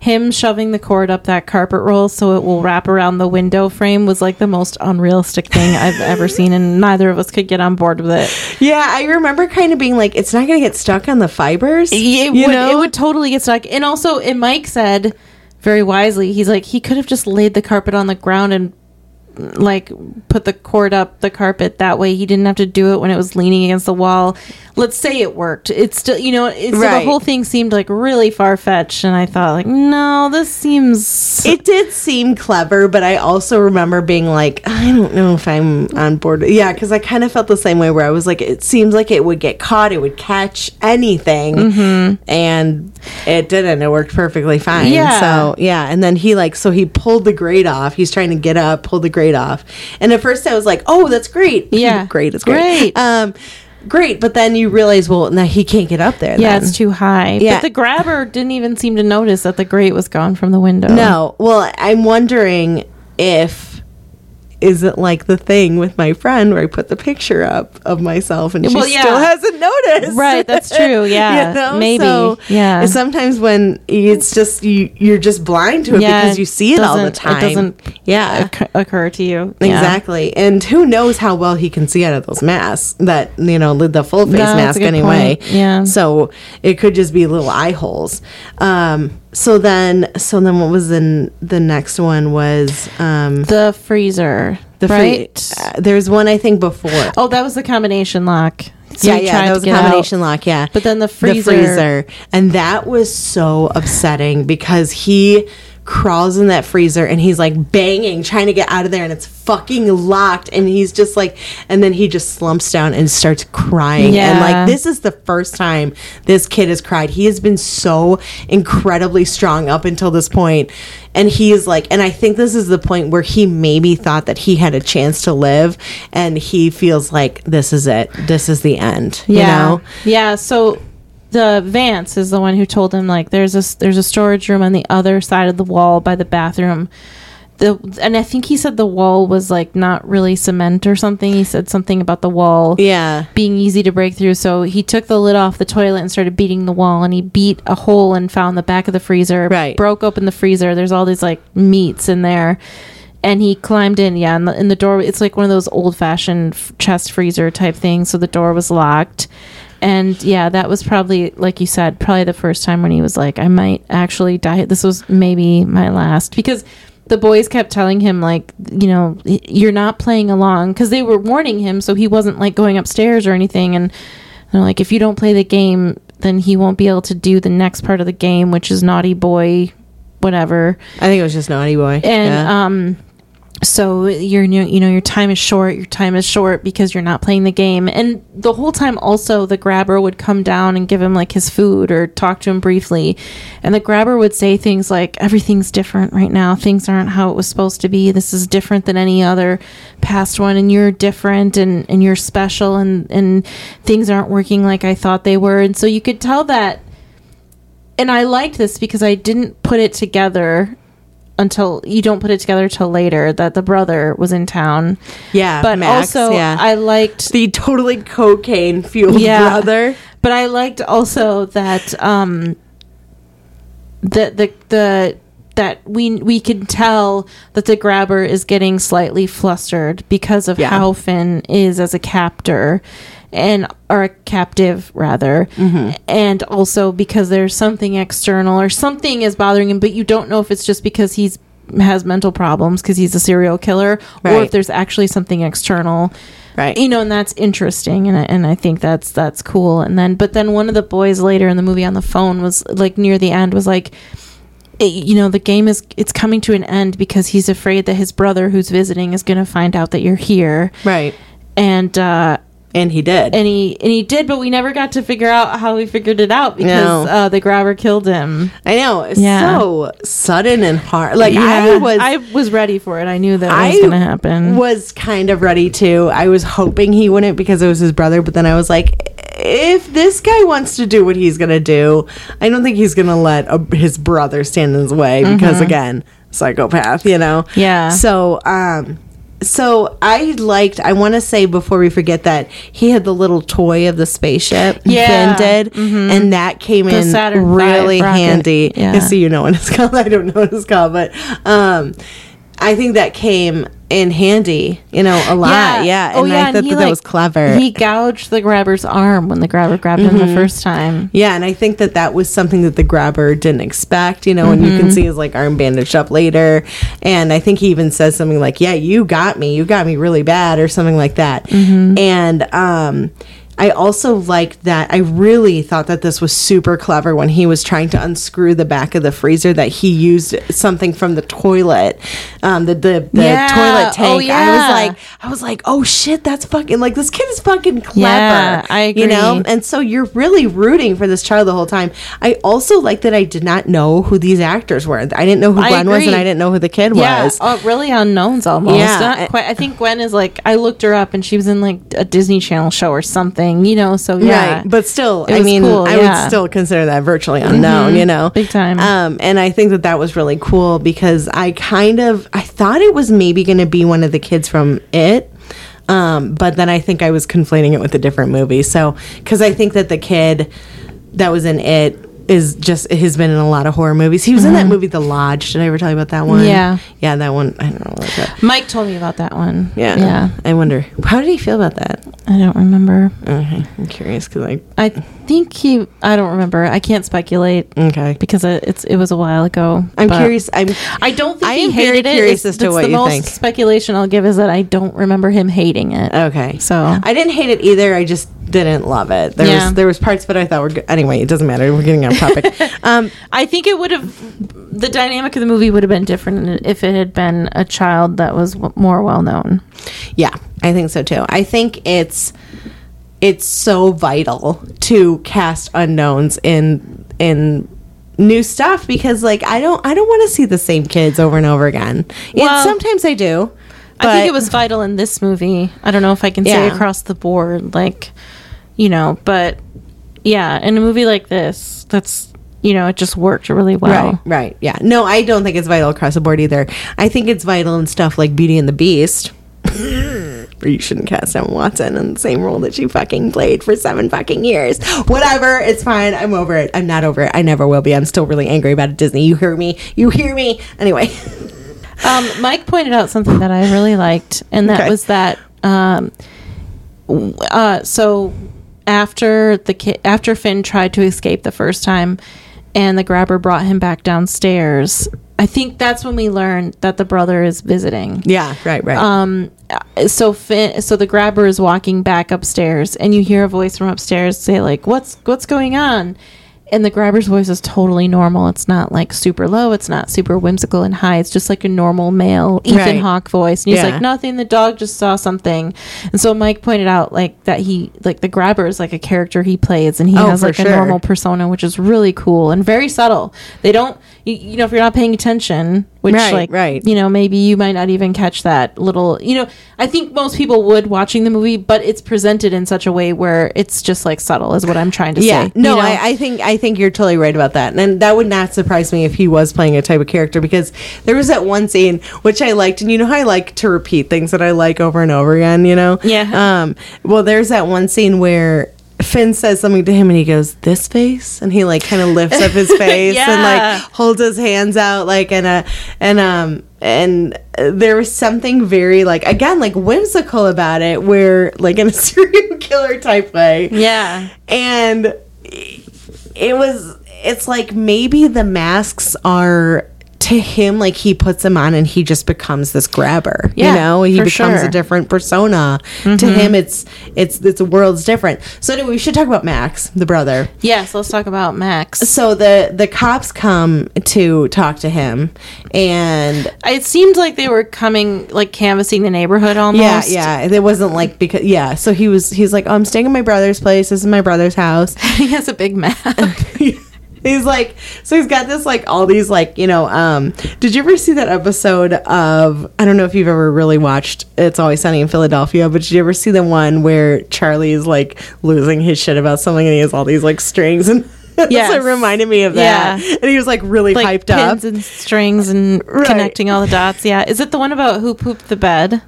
him shoving the cord up that carpet roll so it will wrap around the window frame was like the most unrealistic thing I've ever seen, and neither of us could get on board with it. Yeah, I remember kind of being like, it's not going to get stuck on the fibers. It, you would, know? it would totally get stuck. And also, and Mike said very wisely, he's like, he could have just laid the carpet on the ground and like put the cord up the carpet that way. He didn't have to do it when it was leaning against the wall. Let's say it worked. It's still, you know, it's, so the whole thing seemed like really far fetched, and I thought like, no, this seems. It did seem clever, but I also remember being like, I don't know if I'm on board. Yeah, because I kind of felt the same way where I was like, it seems like it would get caught, it would catch anything, Mm-hmm. and it didn't. It worked perfectly fine. Yeah. So yeah, and then he like, so he pulled the grate off. He's trying to get up, pulled the grate off, and at first I was like, oh, that's great. Yeah. great, it's great. Great. Um, great, but then you realize, well, now he can't get up there. yeah, then. it's too high. Yeah. But the grabber didn't even seem to notice that the grate was gone from the window. No. Well, I'm wondering if is it like the thing with my friend where I put the picture up of myself and she Well, yeah. still hasn't noticed. Right, that's true, yeah. Maybe, yeah. Sometimes when it's just you, you're just blind to it Yeah, because you see it all the time. It doesn't Yeah. occ- occur to you. Yeah. Exactly. And who knows how well he can see out of those masks that, you know, the full face No, mask anyway. point. Yeah. So it could just be little eye holes. Um, so then, so then what was the, the next one was, um, The freezer. the free, right? uh, there's one I think before. oh, that was the combination lock. So yeah, yeah, that was a get out. combination lock. Yeah, But then the freezer. the freezer, and that was so upsetting because he crawls in that freezer and he's like banging, trying to get out of there, and it's fucking locked. And he's just like, and then he just slumps down and starts crying. And Yeah. like, this is the first time this kid has cried. He has been so incredibly strong up until this point, and he is like, and I think this is the point where he maybe thought that he had a chance to live, and he feels like this is it. This is the end. Yeah. You know. Yeah. So the Vance is the one who told him like there's a there's a storage room on the other side of the wall by the bathroom. The and I think he said the wall was like not really cement or something. He said something about the wall Yeah. being easy to break through. So he took the lid off the toilet and started beating the wall, and he beat a hole and found the back of the freezer. Right. Broke open the freezer. There's all these like meats in there. And he climbed in, yeah, in the, in the door. It's like one of those old fashioned f- chest freezer type things. So the door was locked. And yeah, that was probably, like you said, probably the first time when he was like, I might actually die. This was maybe my last. Because the boys kept telling him, like, you know, you're not playing along. Because they were warning him, so he wasn't like going upstairs or anything. And they're like, if you don't play the game, then he won't be able to do the next part of the game, which is naughty boy, whatever. I think it was just naughty boy. And yeah. um, so your you know your time is short. Your time is short because you're not playing the game. And the whole time, also the grabber would come down and give him like his food or talk to him briefly, and the grabber would say things like, "Everything's different right now. Things aren't how it was supposed to be. This is different than any other past one, and you're different, and and you're special, and and things aren't working like I thought they were." And so you could tell that and I liked this because I didn't put it together until you don't put it together till later that the brother was in town. yeah. But Max, also yeah. I liked the totally cocaine fueled Yeah. brother. but I liked also that um the the the that we we can tell that the grabber is getting slightly flustered because of Yeah. how Finn is as a captor and are a captive rather Mm-hmm. and also because there's something external or something is bothering him but you don't know if it's just because he's has mental problems because he's a serial killer or if there's actually something external Right. you know and that's interesting and I, and I think that's that's cool and then but then one of the boys later in the movie on the phone was like near the end was like you know the game is it's coming to an end because he's afraid that his brother who's visiting is going to find out that you're here Right. and uh And he did. and he and he did but we never got to figure out how he figured it out because No. uh the grabber killed him I know. It's Yeah. so sudden and hard. Like I was i was ready for it i knew that I was going to happen was kind of ready too. I was hoping he wouldn't because it was his brother, but then I was like, if this guy wants to do what he's gonna do, I don't think he's gonna let a, his brother stand in his way because again, psychopath, you know. Mm-hmm. Yeah. So, um. So I liked. I want to say before we forget that he had the little toy of the spaceship. Yeah. Finn did, and that came The in Saturn really handy. Yeah. So you know what it's called. I don't know what it's called, but um, I think that came in Handy, you know, a lot. Yeah. And Oh, yeah, I and thought he, that, that like, was clever. He gouged the grabber's arm when the grabber grabbed him Mm-hmm. the first time. Yeah, and I think that that was something that the grabber didn't expect, you know, and you Mm-hmm. can see his like arm bandaged up later. And I think he even says something like, "Yeah, you got me. You got me really bad," or something like that. Mm-hmm. And um I also liked that. I really thought that this was super clever when he was trying to unscrew the back of the freezer. That he used something from the toilet, um, the the, the Yeah. toilet tank. Oh, I was like, I was like, oh shit, that's fucking like this kid is fucking clever. Yeah, I You know, and so you're really rooting for this child the whole time. I also like that I did not know who these actors were. I didn't know who I Gwen was, and. I didn't know who the kid Yeah, was. oh, really unknowns almost. Yeah. Not quite. I think Gwen is like I looked her up and she was in like a Disney Channel show or something. You know, so yeah. Right, but still, I mean, cool, I yeah. would still consider that virtually unknown, you know, Big time. Um, and I think that that was really cool because I kind of I thought it was maybe going to be one of the kids from It, um, but then I think I was conflating it with a different movie. So because I think that the kid that was in It is just has been in a lot of horror movies. He was in that movie The Lodge. Did I ever tell you about that one? Mm-hmm. Yeah. yeah, that one. I don't know. Like that. Mike told me about that one. Yeah, yeah. I wonder how did he feel about that. I don't remember. Okay, I'm curious because I I think he. I don't remember. I can't speculate okay. because it, it's it was a while ago. I'm curious. I'm I don't think I he hated it. curious It's- as to what the you most think. speculation I'll give is that I don't remember him hating it. Okay. So- I didn't hate it either. I just didn't love it. There Yeah. was there was parts that I thought were good. Anyway, it doesn't matter. We're getting off topic. um, I think it would have the dynamic of the movie would have been different if it had been a child that was w- more well known. yeah, I think so too. I think it's it's so vital to cast unknowns in in new stuff because like I don't I don't want to see the same kids over and over again. Yeah, Well, sometimes I do. I think it was vital in this movie. I don't know if I can say across the board, like you know, but yeah, in a movie like this, that's you know, it just worked really well. Right, right, yeah. No, I don't think it's vital across the board either. I think it's vital in stuff like Beauty and the Beast. You shouldn't cast Emma Watson in the same role that she fucking played for seven fucking years. Whatever, it's fine. I'm over it. I'm not over it. I never will be. I'm still really angry about it, Disney. You hear me? You hear me? Anyway. Um, Mike pointed out something that I really liked, and that Okay. was that. Um, uh, so after the ki- after Finn tried to escape the first time, and the grabber brought him back downstairs. I think that's when we learned that the brother is visiting. Yeah, right, right. Um, so Finn, so the grabber is walking back upstairs, and you hear a voice from upstairs say like, "What's what's going on?" And the grabber's voice is totally normal. It's not like super low. It's not super whimsical and high. It's just like a normal male Ethan Right. Hawke voice. And he's Yeah. like, "Nothing. The dog just saw something." And so Mike pointed out like that he like the grabber is like a character he plays, and he Oh, has like sure. a normal persona, which is really cool and very subtle. They don't, you, you know, if you're not paying attention, which Right, like right. you know maybe you might not even catch that little you know i think most people would watching the movie but it's presented in such a way where it's just like subtle is what i'm trying to yeah, say no, you know? I, I think I think you're totally right about that, and that would not surprise me if he was playing a type of character because there was that one scene which I liked, and you know how I like to repeat things that I like over and over again, you know? Yeah. Um. Well, there's that one scene where. Finn says something to him and he goes, This face? And he like kind of lifts up his face and like holds his hands out like and uh and um and there was something very like again like whimsical about it where like in a serial killer type way. Yeah. And it was it's like maybe the masks are to him like he puts him on and he just becomes this grabber Yeah, you know? He becomes sure. Mm-hmm. a different persona. To him it's it's it's the world's different. So anyway we should talk about max the brother. Yes let's talk about max. So the the cops come to talk to him and it seemed like they were coming like canvassing the neighborhood almost. yeah. Yeah it wasn't like because yeah. So he was he's like oh i'm staying at my brother's place. This is my brother's house. He has a big map he's like so he's got this like all these like you know um did you ever see that episode of i don't know if you've ever really watched it's always sunny in philadelphia but did you ever see the one where charlie is like losing his shit about something and he has all these like strings and Yes. it reminded me of that Yeah. and he was like really like hyped up pins and strings and Right. connecting all the dots yeah is it the one about who pooped the bed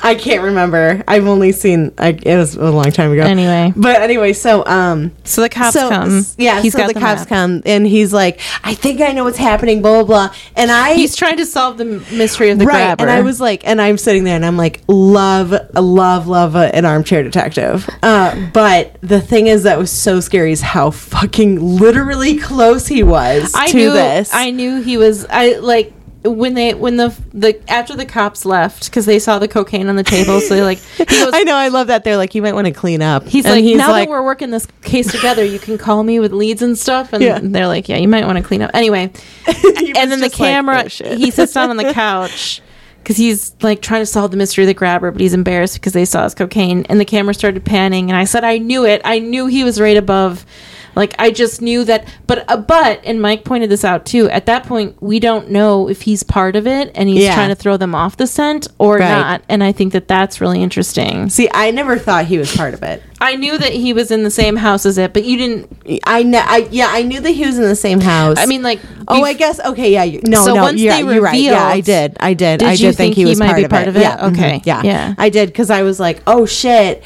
I can't remember. I've only seen. I, it was a long time ago. Anyway. but anyway, so um, So the cops so come. yeah, He's so got the, the cops map. come, and he's like, "I think I know what's happening." Blah blah blah, and I He's trying to solve the mystery of the right, grabber. and I was like, and I'm sitting there, and I'm like, love, love, love a, an armchair detective. Uh, but the thing is, that was so scary is how fucking literally close he was I to knew this. I knew he was. I like when they when the the after the cops left because they saw the cocaine on the table. So they like he goes. I know, I love that. They're like, you might want to clean up. He's And like, now that we're working this case together, you can call me with leads and stuff. And Yeah. they're like, yeah, you might want to clean up. Anyway, and then the just like, camera, "Oh, he sits down on the couch because he's like trying to solve the mystery of the grabber, but he's embarrassed because they saw his cocaine. And the camera started panning, and I said, I knew it. I knew he was right above. Like I just knew that, but uh, but and Mike pointed this out too. At that point, we don't know if he's part of it and he's Yeah. trying to throw them off the scent or Right. not. And I think that that's really interesting. See, I never thought he was part of it. I knew that he was in the same house as it, but you didn't. I know. I yeah, I knew that he was in the same house. I mean, like, Oh, I guess okay. Yeah, you, no, So no, once yeah, they you're right. Yeah, I did. I did. Did I did think, think he he was might part be of part it. of it? Yeah. mhm, Okay. Yeah. Yeah. I did because I was like, oh shit.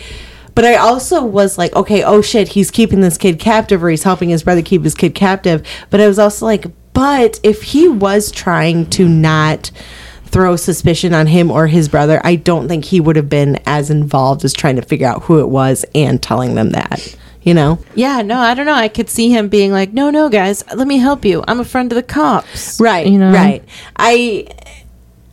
But I also was like, okay, oh shit, he's keeping this kid captive, or he's helping his brother keep his kid captive. But I was also like, but if he was trying to not throw suspicion on him or his brother, I don't think he would have been as involved as trying to figure out who it was and telling them that. You know? yeah, no, I don't know. I could see him being like, "No, no, guys, let me help you. I'm a friend of the cops." right You know. right i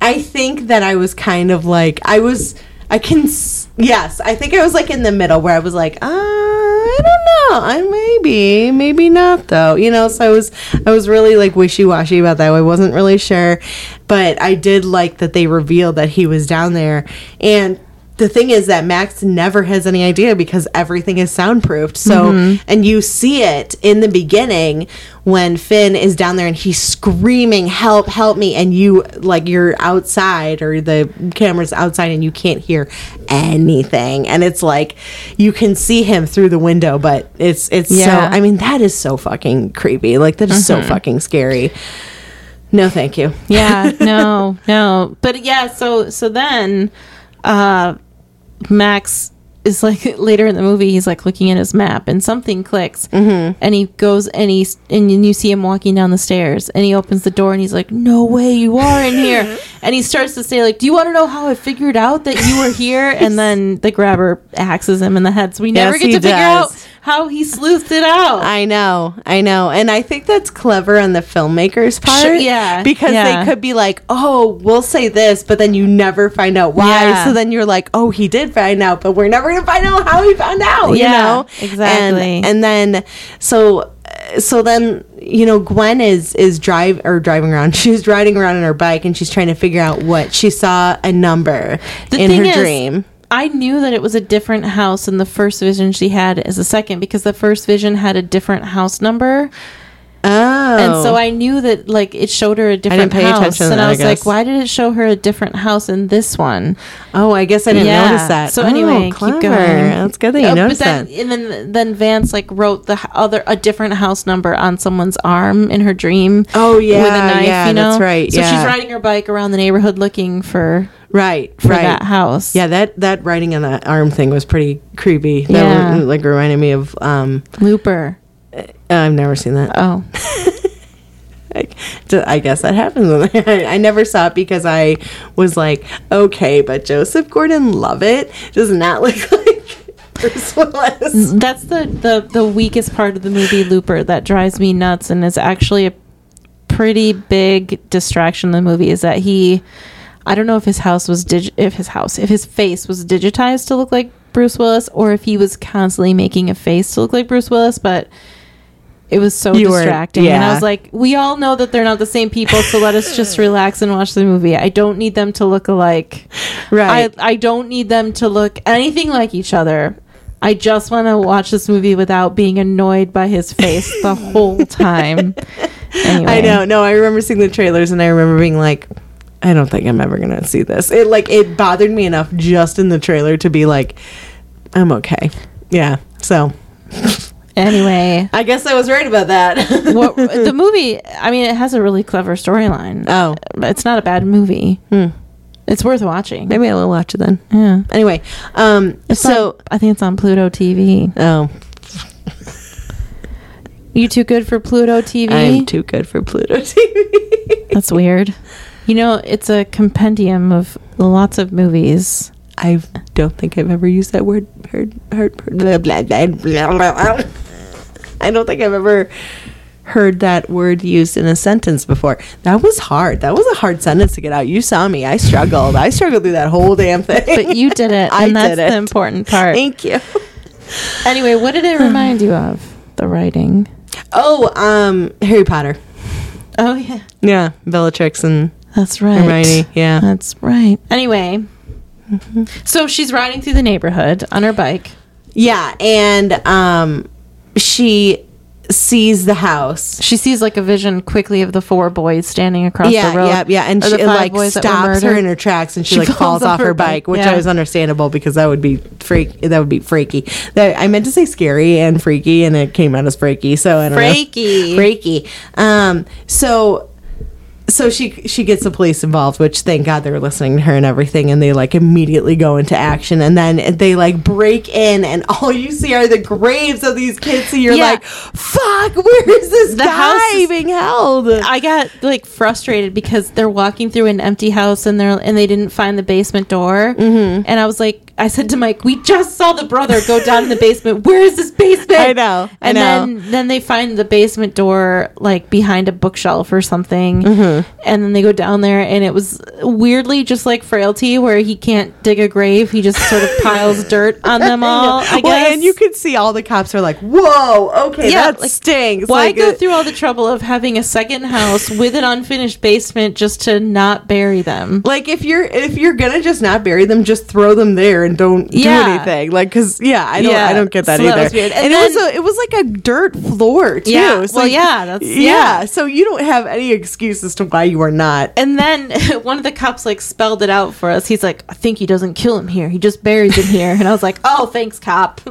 i think that i was kind of like i was i can s- yes i think i was like in the middle where i was like uh, i don't know. I maybe maybe not though. You know so i was i was really like wishy-washy about that. I wasn't really sure but i did like that they revealed that he was down there. And the thing is that Max never has any idea because everything is soundproofed. So, and you see it in the beginning when Finn is down there and he's screaming, "Help, help me!" and you like you're outside or the camera's outside and you can't hear anything. And it's like you can see him through the window, but it's it's Yeah. so I mean that is so fucking creepy. Like that is so fucking scary. No, thank you. Yeah, no, no. But yeah, so so then uh Max is like later in the movie he's like looking at his map and something clicks. Mm-hmm. and he goes and he's and you see him walking down the stairs and he opens the door and he's like no way you are in here. And he starts to say like do you want to know how i figured out that you were here? And then the grabber axes him in the head so we never Yes, get he to figure out how he sleuthed it out I know, I know, and I think that's clever on the filmmakers' part. Sure, yeah, because yeah. they could be like, "Oh, we'll say this," but then you never find out why. Yeah. So then you're like, "Oh, he did find out," but we're never gonna find out how he found out. you know exactly. And, and then so. So then, you know, Gwen is is drive or driving around. She's riding around on her bike and she's trying to figure out what she saw a number The in her is, dream. I knew that it was a different house in the first vision she had as a second because the first vision had a different house number. Oh, And so I knew that like it showed her a different pay house. attention to and that, I I was like, why did it show her a different house in this one? oh, I guess I didn't Yeah. notice that. So Oh, anyway, keep clever. going. That's good that you Uh, noticed then, that. And then then Vance like wrote the other a different house number on someone's arm in her dream. Oh, yeah, with a knife. yeah, you know, that's right, So she's riding her bike around the neighborhood looking for Right, for right. that house. Yeah, that that writing on the arm thing was pretty creepy. That Yeah. one, like reminded me of um Looper. I've never seen that. Oh, I, I guess that happens. I never saw it because I was like, okay, but Joseph Gordon-Levitt does not look like Bruce Willis. That's the, the the weakest part of the movie Looper that drives me nuts and is actually a pretty big distraction in the movie is that he I don't know if his house was dig- if his house if his face was digitized to look like Bruce Willis or if he was constantly making a face to look like Bruce Willis but it was so You were- distracting and I was like we all know that they're not the same people so let us just relax and watch the movie I don't need them to look alike Right. I, I don't need them to look anything like each other. I just want to watch this movie without being annoyed by his face the whole time. Anyway. I know. No, I remember seeing the trailers and I remember being like, I don't think I'm ever gonna see this. It like it bothered me enough just in the trailer to be like, I'm okay. Yeah. So Anyway, I guess I was right about that. what the movie? I mean, it has a really clever storyline. Oh. it's not a bad movie. It's worth watching. Maybe I will watch it then. Yeah. Anyway, um, It's so on- I think it's on Pluto TV. oh, You too good for Pluto TV? I'm too good for Pluto TV. That's weird. You know, it's a compendium of lots of movies. I don't think I've ever used that word. Heard, heard, blah, blah, blah, blah. I don't think I've ever heard that word used in a sentence before. That was hard. That was a hard sentence to get out. You saw me. I struggled. I struggled through that whole damn thing. But you did it, I and that's did it. the important part. Thank you. Anyway, what did it remind you of? The writing. Oh, um, Harry Potter. Oh yeah, Yeah, Bellatrix and that's right. Hermione. Yeah. That's right. Anyway, so she's riding through the neighborhood on her bike. Yeah, and um, she sees the house. She sees like a vision quickly of the four boys standing across yeah, the road. yeah, yeah, and she it, like stops her in her tracks, and she, She like falls off her bike, which yeah. is understandable because that would be freak. That would be freaky. That I meant to say scary and freaky, and it came out as freaky. So I don't know. Freaky. freaky. Um, so. So she she gets the police involved, which thank God they were listening to her and everything, and they like immediately go into action, and then they like break in, and all you see are the graves of these kids. So you're Yeah. like, "Fuck, where is this The guy house is- being held?" I got like frustrated because they're walking through an empty house and they're and they didn't find the basement door. Mm-hmm. And I was like, I said to Mike, "We just saw the brother go down in the basement. Where is this basement?" I know, I and know. then then they find the basement door like behind a bookshelf or something. Mm-hmm. And then they go down there and it was weirdly just like frailty where he can't dig a grave. He just sort of piles dirt on them all. I guess. Well, and you could see all the cops are like, "Whoa, okay, Yeah, that like, stings." Why like, go it- through all the trouble of having a second house with an unfinished basement just to not bury them? Like if you're if you're gonna just not bury them, just throw them there and don't Yeah. do anything. Like because yeah, I don't Yeah. I don't get that So that either. weird. And, And it was a, it was like a dirt floor too. Yeah. Well, yeah, that's- yeah. yeah. So you don't have any excuse as to why you are not. And then one of the cops like spelled it out for us. He's like, I think he doesn't kill him here. He just buries him here. And I was like, oh, thanks, cop.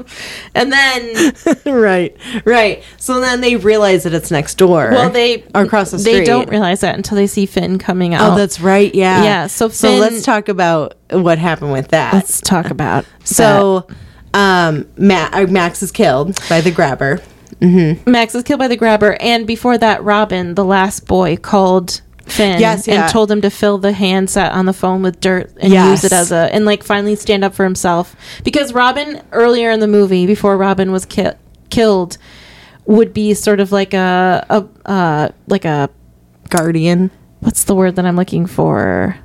And then, right, right. So then they realize that it's next door. well, they or across the street. They don't realize that until they see Finn coming oh, out. Oh, that's right. Yeah. Yeah, so so let's talk about what happened with that. Let's talk about So, um, Ma- uh, Max is killed by the grabber. that. Max is killed by the grabber, and before that, Robin, the last boy, called Finn Yes, yeah. and told him to fill the handset on the phone with dirt and Yes. use it as a and like finally stand up for himself because Robin earlier in the movie before Robin was ki- killed would be sort of like a, a uh like a Guardian. what's the word that I'm looking for?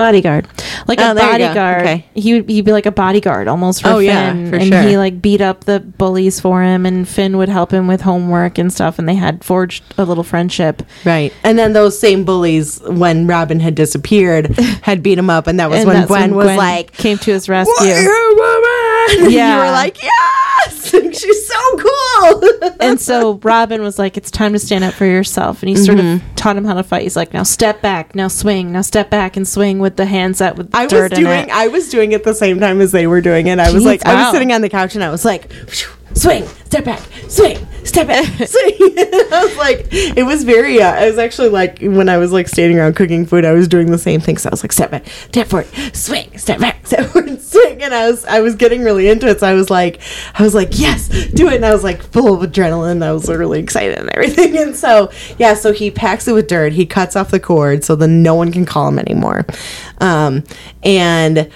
Bodyguard, like Oh, a there you go. bodyguard. Okay. He would he'd be like a bodyguard almost for Oh, Finn, yeah, for and sure. he like beat up the bullies for him, and Finn would help him with homework and stuff, and they had forged a little friendship. Right. And then those same bullies, when Robin had disappeared, had beat him up. And that was And when Gwen was like, came to his "What, rescue. you woman? And Yeah. you were like, yes! She's so cool. and so Robin was like, "It's time to stand up for yourself." And he sort Mm-hmm. of taught him how to fight. He's like, "Now step back, now swing, now step back and swing with the handset with I was dirt in doing it." I was doing it the same time as they were doing it. I was Jeez, like I was sitting on the couch and I was like swing, step back, swing, step back, swing. I was like it was very uh, I was actually like when I was like standing around cooking food, I was doing the same thing. So I was like step back, step forward, swing, step back, step forward, swing. And I was I was getting really into it. So I was like I was like, yes, do it. And I was like full of adrenaline. I was really excited and everything. And so yeah, so he packs it with dirt, he cuts off the cord so then no one can call him anymore. Um and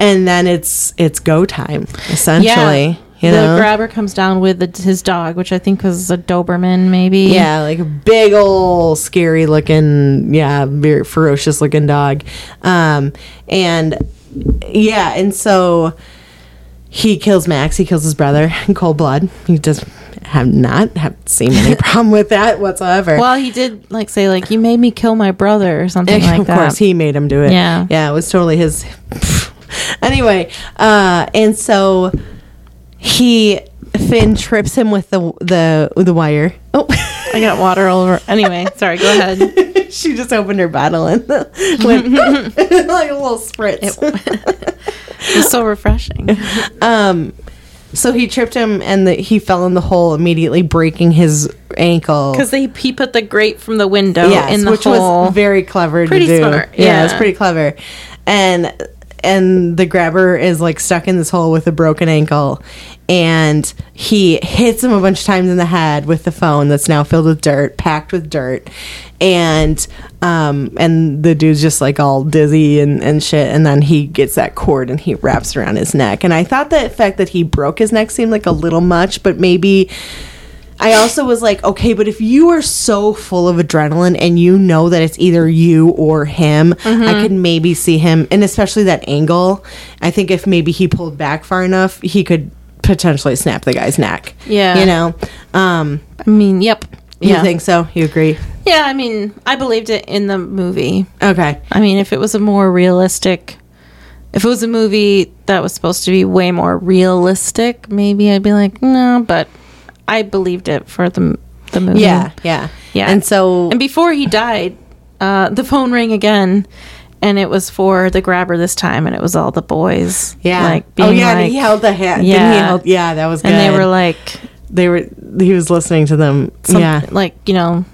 and then it's it's go time essentially. You the know? grabber comes down with the, his dog, which I think was a Doberman, maybe. Yeah, like a big old scary looking, yeah, very ferocious looking dog. Um, and yeah, and so he kills Max. He kills his brother in cold blood. He does have not have seen any problem with that whatsoever. Well, he did like say like you made me kill my brother or something like of that. Of course, he made him do it. Yeah. yeah, it was totally his. anyway, uh, and so he Finn trips him with the the the wire. Oh. I got water all over. Anyway, sorry. Go ahead. she just opened her bottle and went like a little spritz. It's so refreshing. Um, so he tripped him, and the, he fell in the hole immediately, breaking his ankle. Because they he put the grate from the window Yes, in the which hole. was very clever Pretty to do. smart, Yeah, it's yeah. pretty clever. And and the grabber is like stuck in this hole with a broken ankle and he hits him a bunch of times in the head with the phone that's now filled with dirt, packed with dirt. And um and the dude's just like all dizzy and, and shit and then he gets that cord and he wraps around his neck. And I thought the fact that he broke his neck seemed like a little much, but maybe I also was like, okay, but if you are so full of adrenaline and you know that it's either you or him, Mm-hmm. I could maybe see him, and especially that angle. I think if maybe he pulled back far enough, he could potentially snap the guy's neck. Yeah. you know. Um, I mean, yep. you Yeah. think so? You agree? Yeah, I mean, I believed it in the movie. Okay. I mean, if it was a more realistic, if it was a movie that was supposed to be way more realistic, maybe I'd be like, no, but I believed it for the the movie. Yeah, yeah, Yeah. And so, And before he died, uh, the phone rang again, and it was for the grabber this time, and it was all the boys. yeah. like oh, being oh yeah, and like, he held the hand. He Yeah. hold- yeah, that was good. and they were like, they were. He was listening to them. some, yeah. like you know,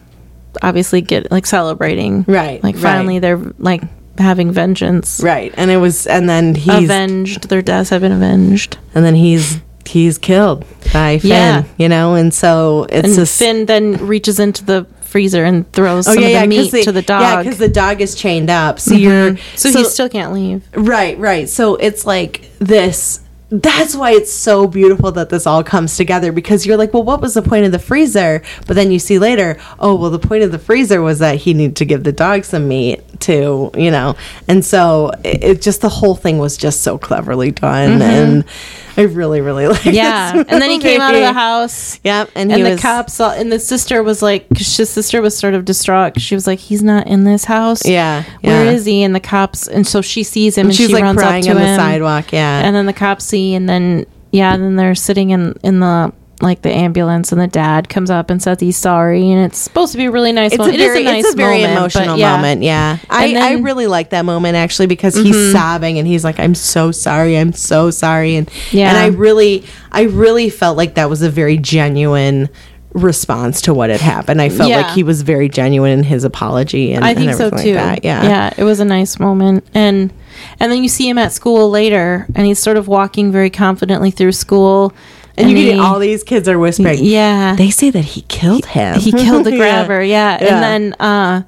obviously get like celebrating, Right, Like right. finally they're like having vengeance, Right, and it was, and then he's avenged. Their deaths have been avenged. and then he's he's killed by Finn, Yeah. you know, and so it's and just Finn then reaches into the freezer and throws oh some yeah, of yeah, the meat 'cause the- to the dog. Yeah, because the dog is chained up, so mm-hmm. you're so, he still can't leave. right, right. So it's like this. That's why it's so beautiful that this all comes together because you're like, well, what was the point of the freezer? But then you see later, oh, well, the point of the freezer was that he needed to give the dog some meat to, you know, and so it, it just the whole thing was just so cleverly done, mm-hmm. and I really, really like. Yeah, and then he came out of the house. Yep, and, And, he the was, cops saw, and the sister was like, 'cause his sister was sort of distraught. 'cause She was like, "He's not in this house. Yeah, where yeah. is he?" And the cops, and so she sees him, and, she's she like runs crying up to on the sidewalk. Yeah, and then the cops see, and then yeah, and then they're sitting in in the like the ambulance, and the dad comes up and says he's sorry, and it's supposed to be a really nice. it's moment. a very, it is a nice, it's a very moment, emotional yeah. moment. Yeah, I, then- I really like that moment actually because he's mm-hmm. sobbing and he's like, "I'm so sorry, I'm so sorry," and Yeah. and I really, I really felt like that was a very genuine response to what had happened. I felt like he was very genuine in his apology, and I think and so too. Like that. Yeah, yeah, it was a nice moment, and and then you see him at school later, and he's sort of walking very confidently through school, And, you he- get all these kids are whispering. yeah, They say that he killed him. he killed the grabber, yeah. Yeah. and then uh,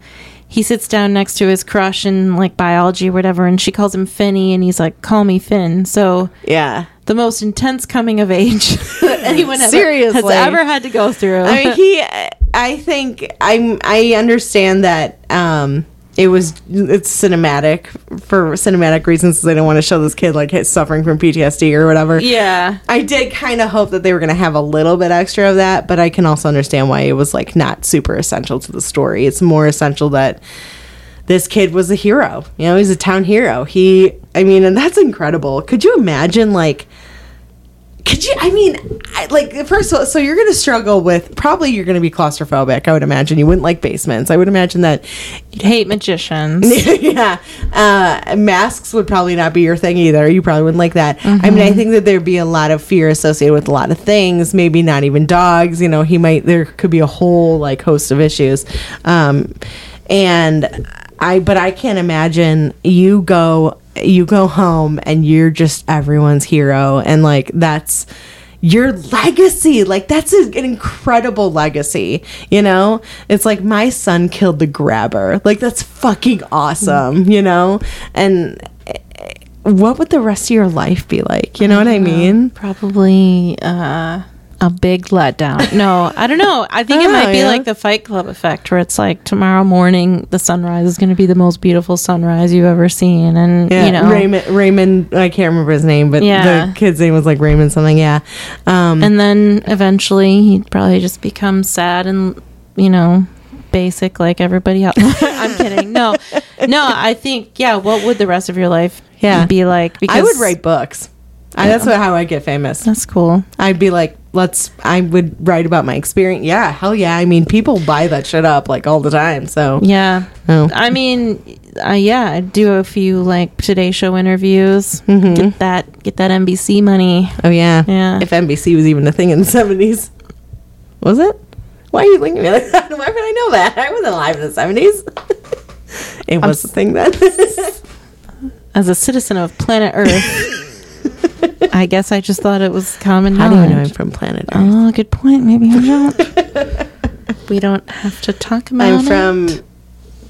he sits down next to his crush in like biology or whatever, and she calls him Finney, and he's like, "Call me Finn." So Yeah. the most intense coming of age anyone ever, has ever had to go through. I mean, he. I think I'm. I understand that. Um, it was it's cinematic for cinematic reasons. 'cause They don't want to show this kid like suffering from PTSD or whatever. yeah, I did kind of hope that they were going to have a little bit extra of that, but I can also understand why it was like not super essential to the story. It's more essential that this kid was a hero. You know, he's a town hero. He, I mean, and that's incredible. Could you imagine, like, could you? I mean, I, like, first of all, so you're going to struggle with probably you're going to be claustrophobic. I would imagine you wouldn't like basements. I would imagine that you'd hate magicians. yeah. Uh, masks would probably not be your thing either. You probably wouldn't like that. I mean, Mm-hmm. I think that there'd be a lot of fear associated with a lot of things. Maybe not even dogs. You know, he might. There could be a whole like host of issues. Um, and I, but I can't imagine you go, you go home and you're just everyone's hero, and like that's your legacy. Like that's an incredible legacy you know? It's like my son killed the grabber. Like that's fucking awesome you know? And eh, what would the rest of your life be like? You know what i mean? Probably uh, a big letdown. No, I don't know. I think it Oh, might be yeah. like the Fight Club effect, where it's like tomorrow morning the sunrise is going to be the most beautiful sunrise you've ever seen, and yeah you know, raymond raymond i can't remember his name but Yeah. the kid's name was like raymond something yeah um and then eventually he'd probably just become sad and you know basic like everybody else. I'm kidding. No, no. I think yeah. What would the rest of your life Yeah. be like? i would write books I, that's what, how i get famous That's cool. I'd be like, let's. I would write about my experience. Yeah, hell yeah. I mean, people buy that shit up like all the time. So Yeah. Oh. I mean, uh, yeah, I do a few like Today Show interviews. Get that, get that NBC money. Oh yeah. Yeah. If NBC was even a thing in the seventies, was it? Why are you looking at me like that? Why would I know that? I wasn't alive in the seventies. it was a thing then. As a citizen of planet Earth, I guess I just thought it was common How do you know I'm from planet Earth? Oh, good point. Maybe I don't. we don't have to talk about it. I'm it.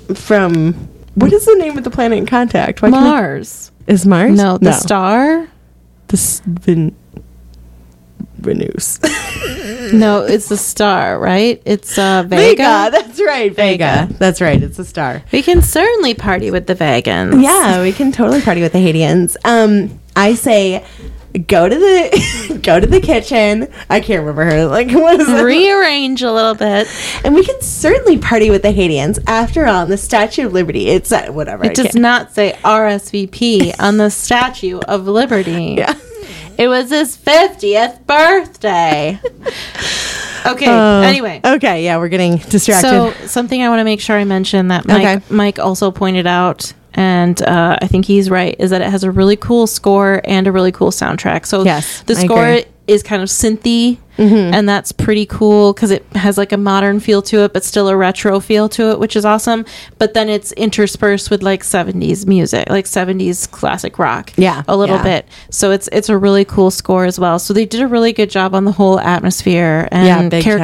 from from what is the name of the planet in contact? Why can't I- Mars. is Mars? No, the star. The s- Ven- Venus. No, it's the star, right? It's uh, Vega. Vega. That's right. Vega. Vega. That's right. It's a star. We can certainly party with the vegans. Yeah, we can totally party with the Haitians. Um, I say go to the go to the kitchen. I can't remember her. Like what is it? Rearrange a little bit. And we can certainly party with the Haitians. After all, the Statue of Liberty. It's uh, whatever. I It does can't- not say RSVP on the Statue of Liberty. Yeah. It was his 50th birthday. Okay, Uh, anyway. Okay. Yeah, we're getting distracted. So something I want to make sure I mention that Mike Okay. Mike also pointed out, and uh, I think he's right, is that it has a really cool score and a really cool soundtrack. So Yes, the score is kind of synthy, Mm-hmm. and that's pretty cool because it has like a modern feel to it, but still a retro feel to it, which is awesome. But then it's interspersed with like '70s music, like '70s classic rock, Yeah, a little yeah. bit. So it's it's a really cool score as well. So they did a really good job on the whole atmosphere and Yeah, big time.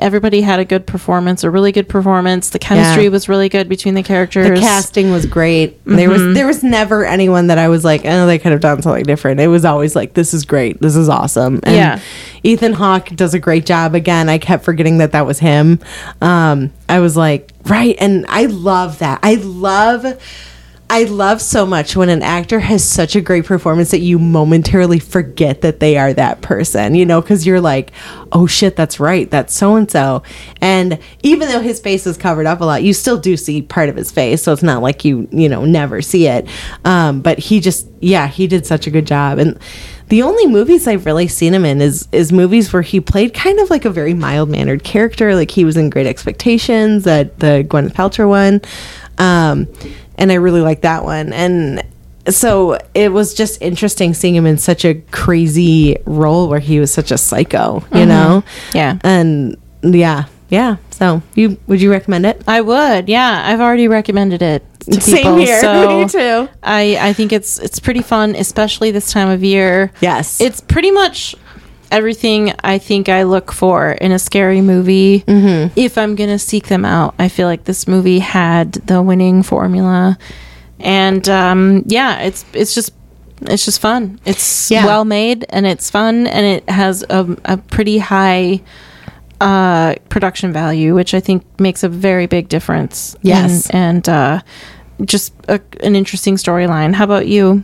Everybody had a good performance, a really good performance. The chemistry Yeah. was really good between the characters. the casting was great. There Mm-hmm. was there was never anyone that I was like, oh, they could have done something different. It was always like, this is great, this is awesome. And Yeah. Ethan Hawke does a great job. Again, I kept forgetting that that was him. Um, I was like, right, and I love that. I love. I love so much when an actor has such a great performance that you momentarily forget that they are that person, you know, because you're like, oh shit, that's right, that's so and so. And even though his face is covered up a lot, you still do see part of his face. So it's not like you, you know, never see it. Um, but he just, yeah, he did such a good job. And the only movies I've really seen him in is is movies where he played kind of like a very mild mannered character. Like he was in Great Expectations, that the Gwyneth Paltrow one, um, and I really like that one. And so it was just interesting seeing him in such a crazy role where he was such a psycho, you mm-hmm. know? Yeah. And yeah, yeah. So you would you recommend it? I would, yeah. I've already recommended it to Same people. here. So Me too. I I think it's it's pretty fun, especially this time of year. Yes. It's pretty much everything I think I look for in a scary movie. Mm-hmm. If I'm gonna seek them out, I feel like this movie had the winning formula, and um, yeah, it's it's just. It's just fun. It's Yeah. well made and it's fun and it has a, a pretty high uh, production value, which I think makes a very big difference. Yes. and, and uh, just a, an interesting storyline. How about you?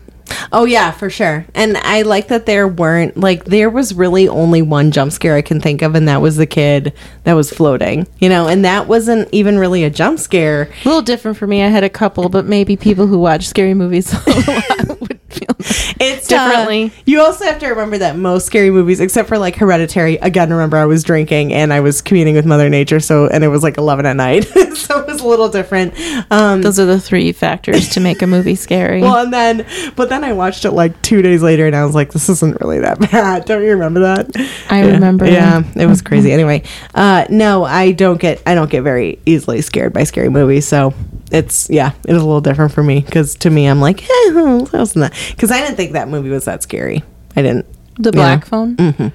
Oh yeah, for sure. And I like that there weren't like there was really only one jump scare I can think of, and that was the kid that was floating. You know, and that wasn't even really a jump scare. A little different for me. I had a couple, but maybe people who watch scary movies would feel It's Differently. uh, you also have to remember that most scary movies, except for like Hereditary, again, remember I was drinking and I was communing with Mother Nature, so and it was like eleven at night, so it was a little different. Um, Those are the three factors to make a movie scary. well, and then, but then I watched it like two days later, and I was like, "This isn't really that bad." Don't you remember that? I Yeah. remember. Yeah, it was crazy. Anyway, uh, no, I don't get, I don't get very easily scared by scary movies. So it's, yeah, it is a little different for me because to me, I'm like, eh, that wasn't that because I didn't think that movie was that scary. I didn't. the black know. phone. Yeah.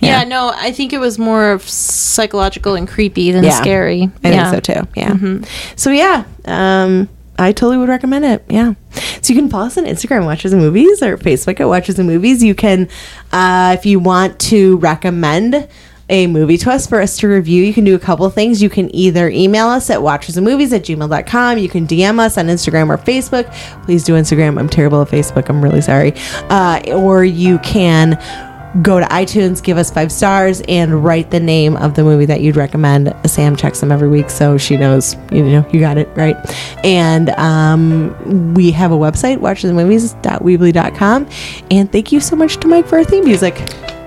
Yeah. no, I think it was more of psychological and creepy than Yeah. scary. I yeah. think so too. Yeah. So yeah, um, I totally would recommend it. Yeah. So you can follow us on Instagram, Watches and Movies, or Facebook at Watches and Movies. You can, uh, if you want to recommend a movie to us for us to review, you can do a couple things. You can either email us at watchersandmovies at gmail.com. You can DM us on Instagram or Facebook. Please do Instagram. I'm terrible at Facebook. I'm really sorry. Uh, or you can go to iTunes, give us five stars, and write the name of the movie that you'd recommend. Sam checks them every week, so she knows you know you got it right. And um, we have a website, watchesmovies.weebly.com. And thank you so much to Mike for our theme music.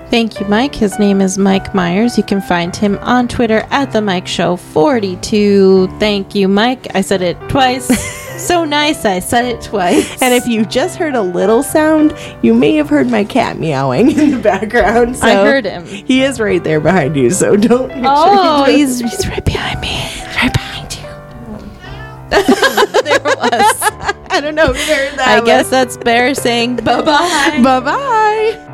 Thank you, Mike. His name is Mike Myers. You can find him on Twitter at the Mike Show 42. Thank you, Mike. I said it twice. so nice. I said it twice. And if you just heard a little sound, you may have heard my cat meowing in the background. So I heard him. He is right there behind you, so don't. make sure Oh, you he's, he's right behind me. right behind you. There was. I don't know if you heard that. I guess that's Bear saying bye bye. Bye bye.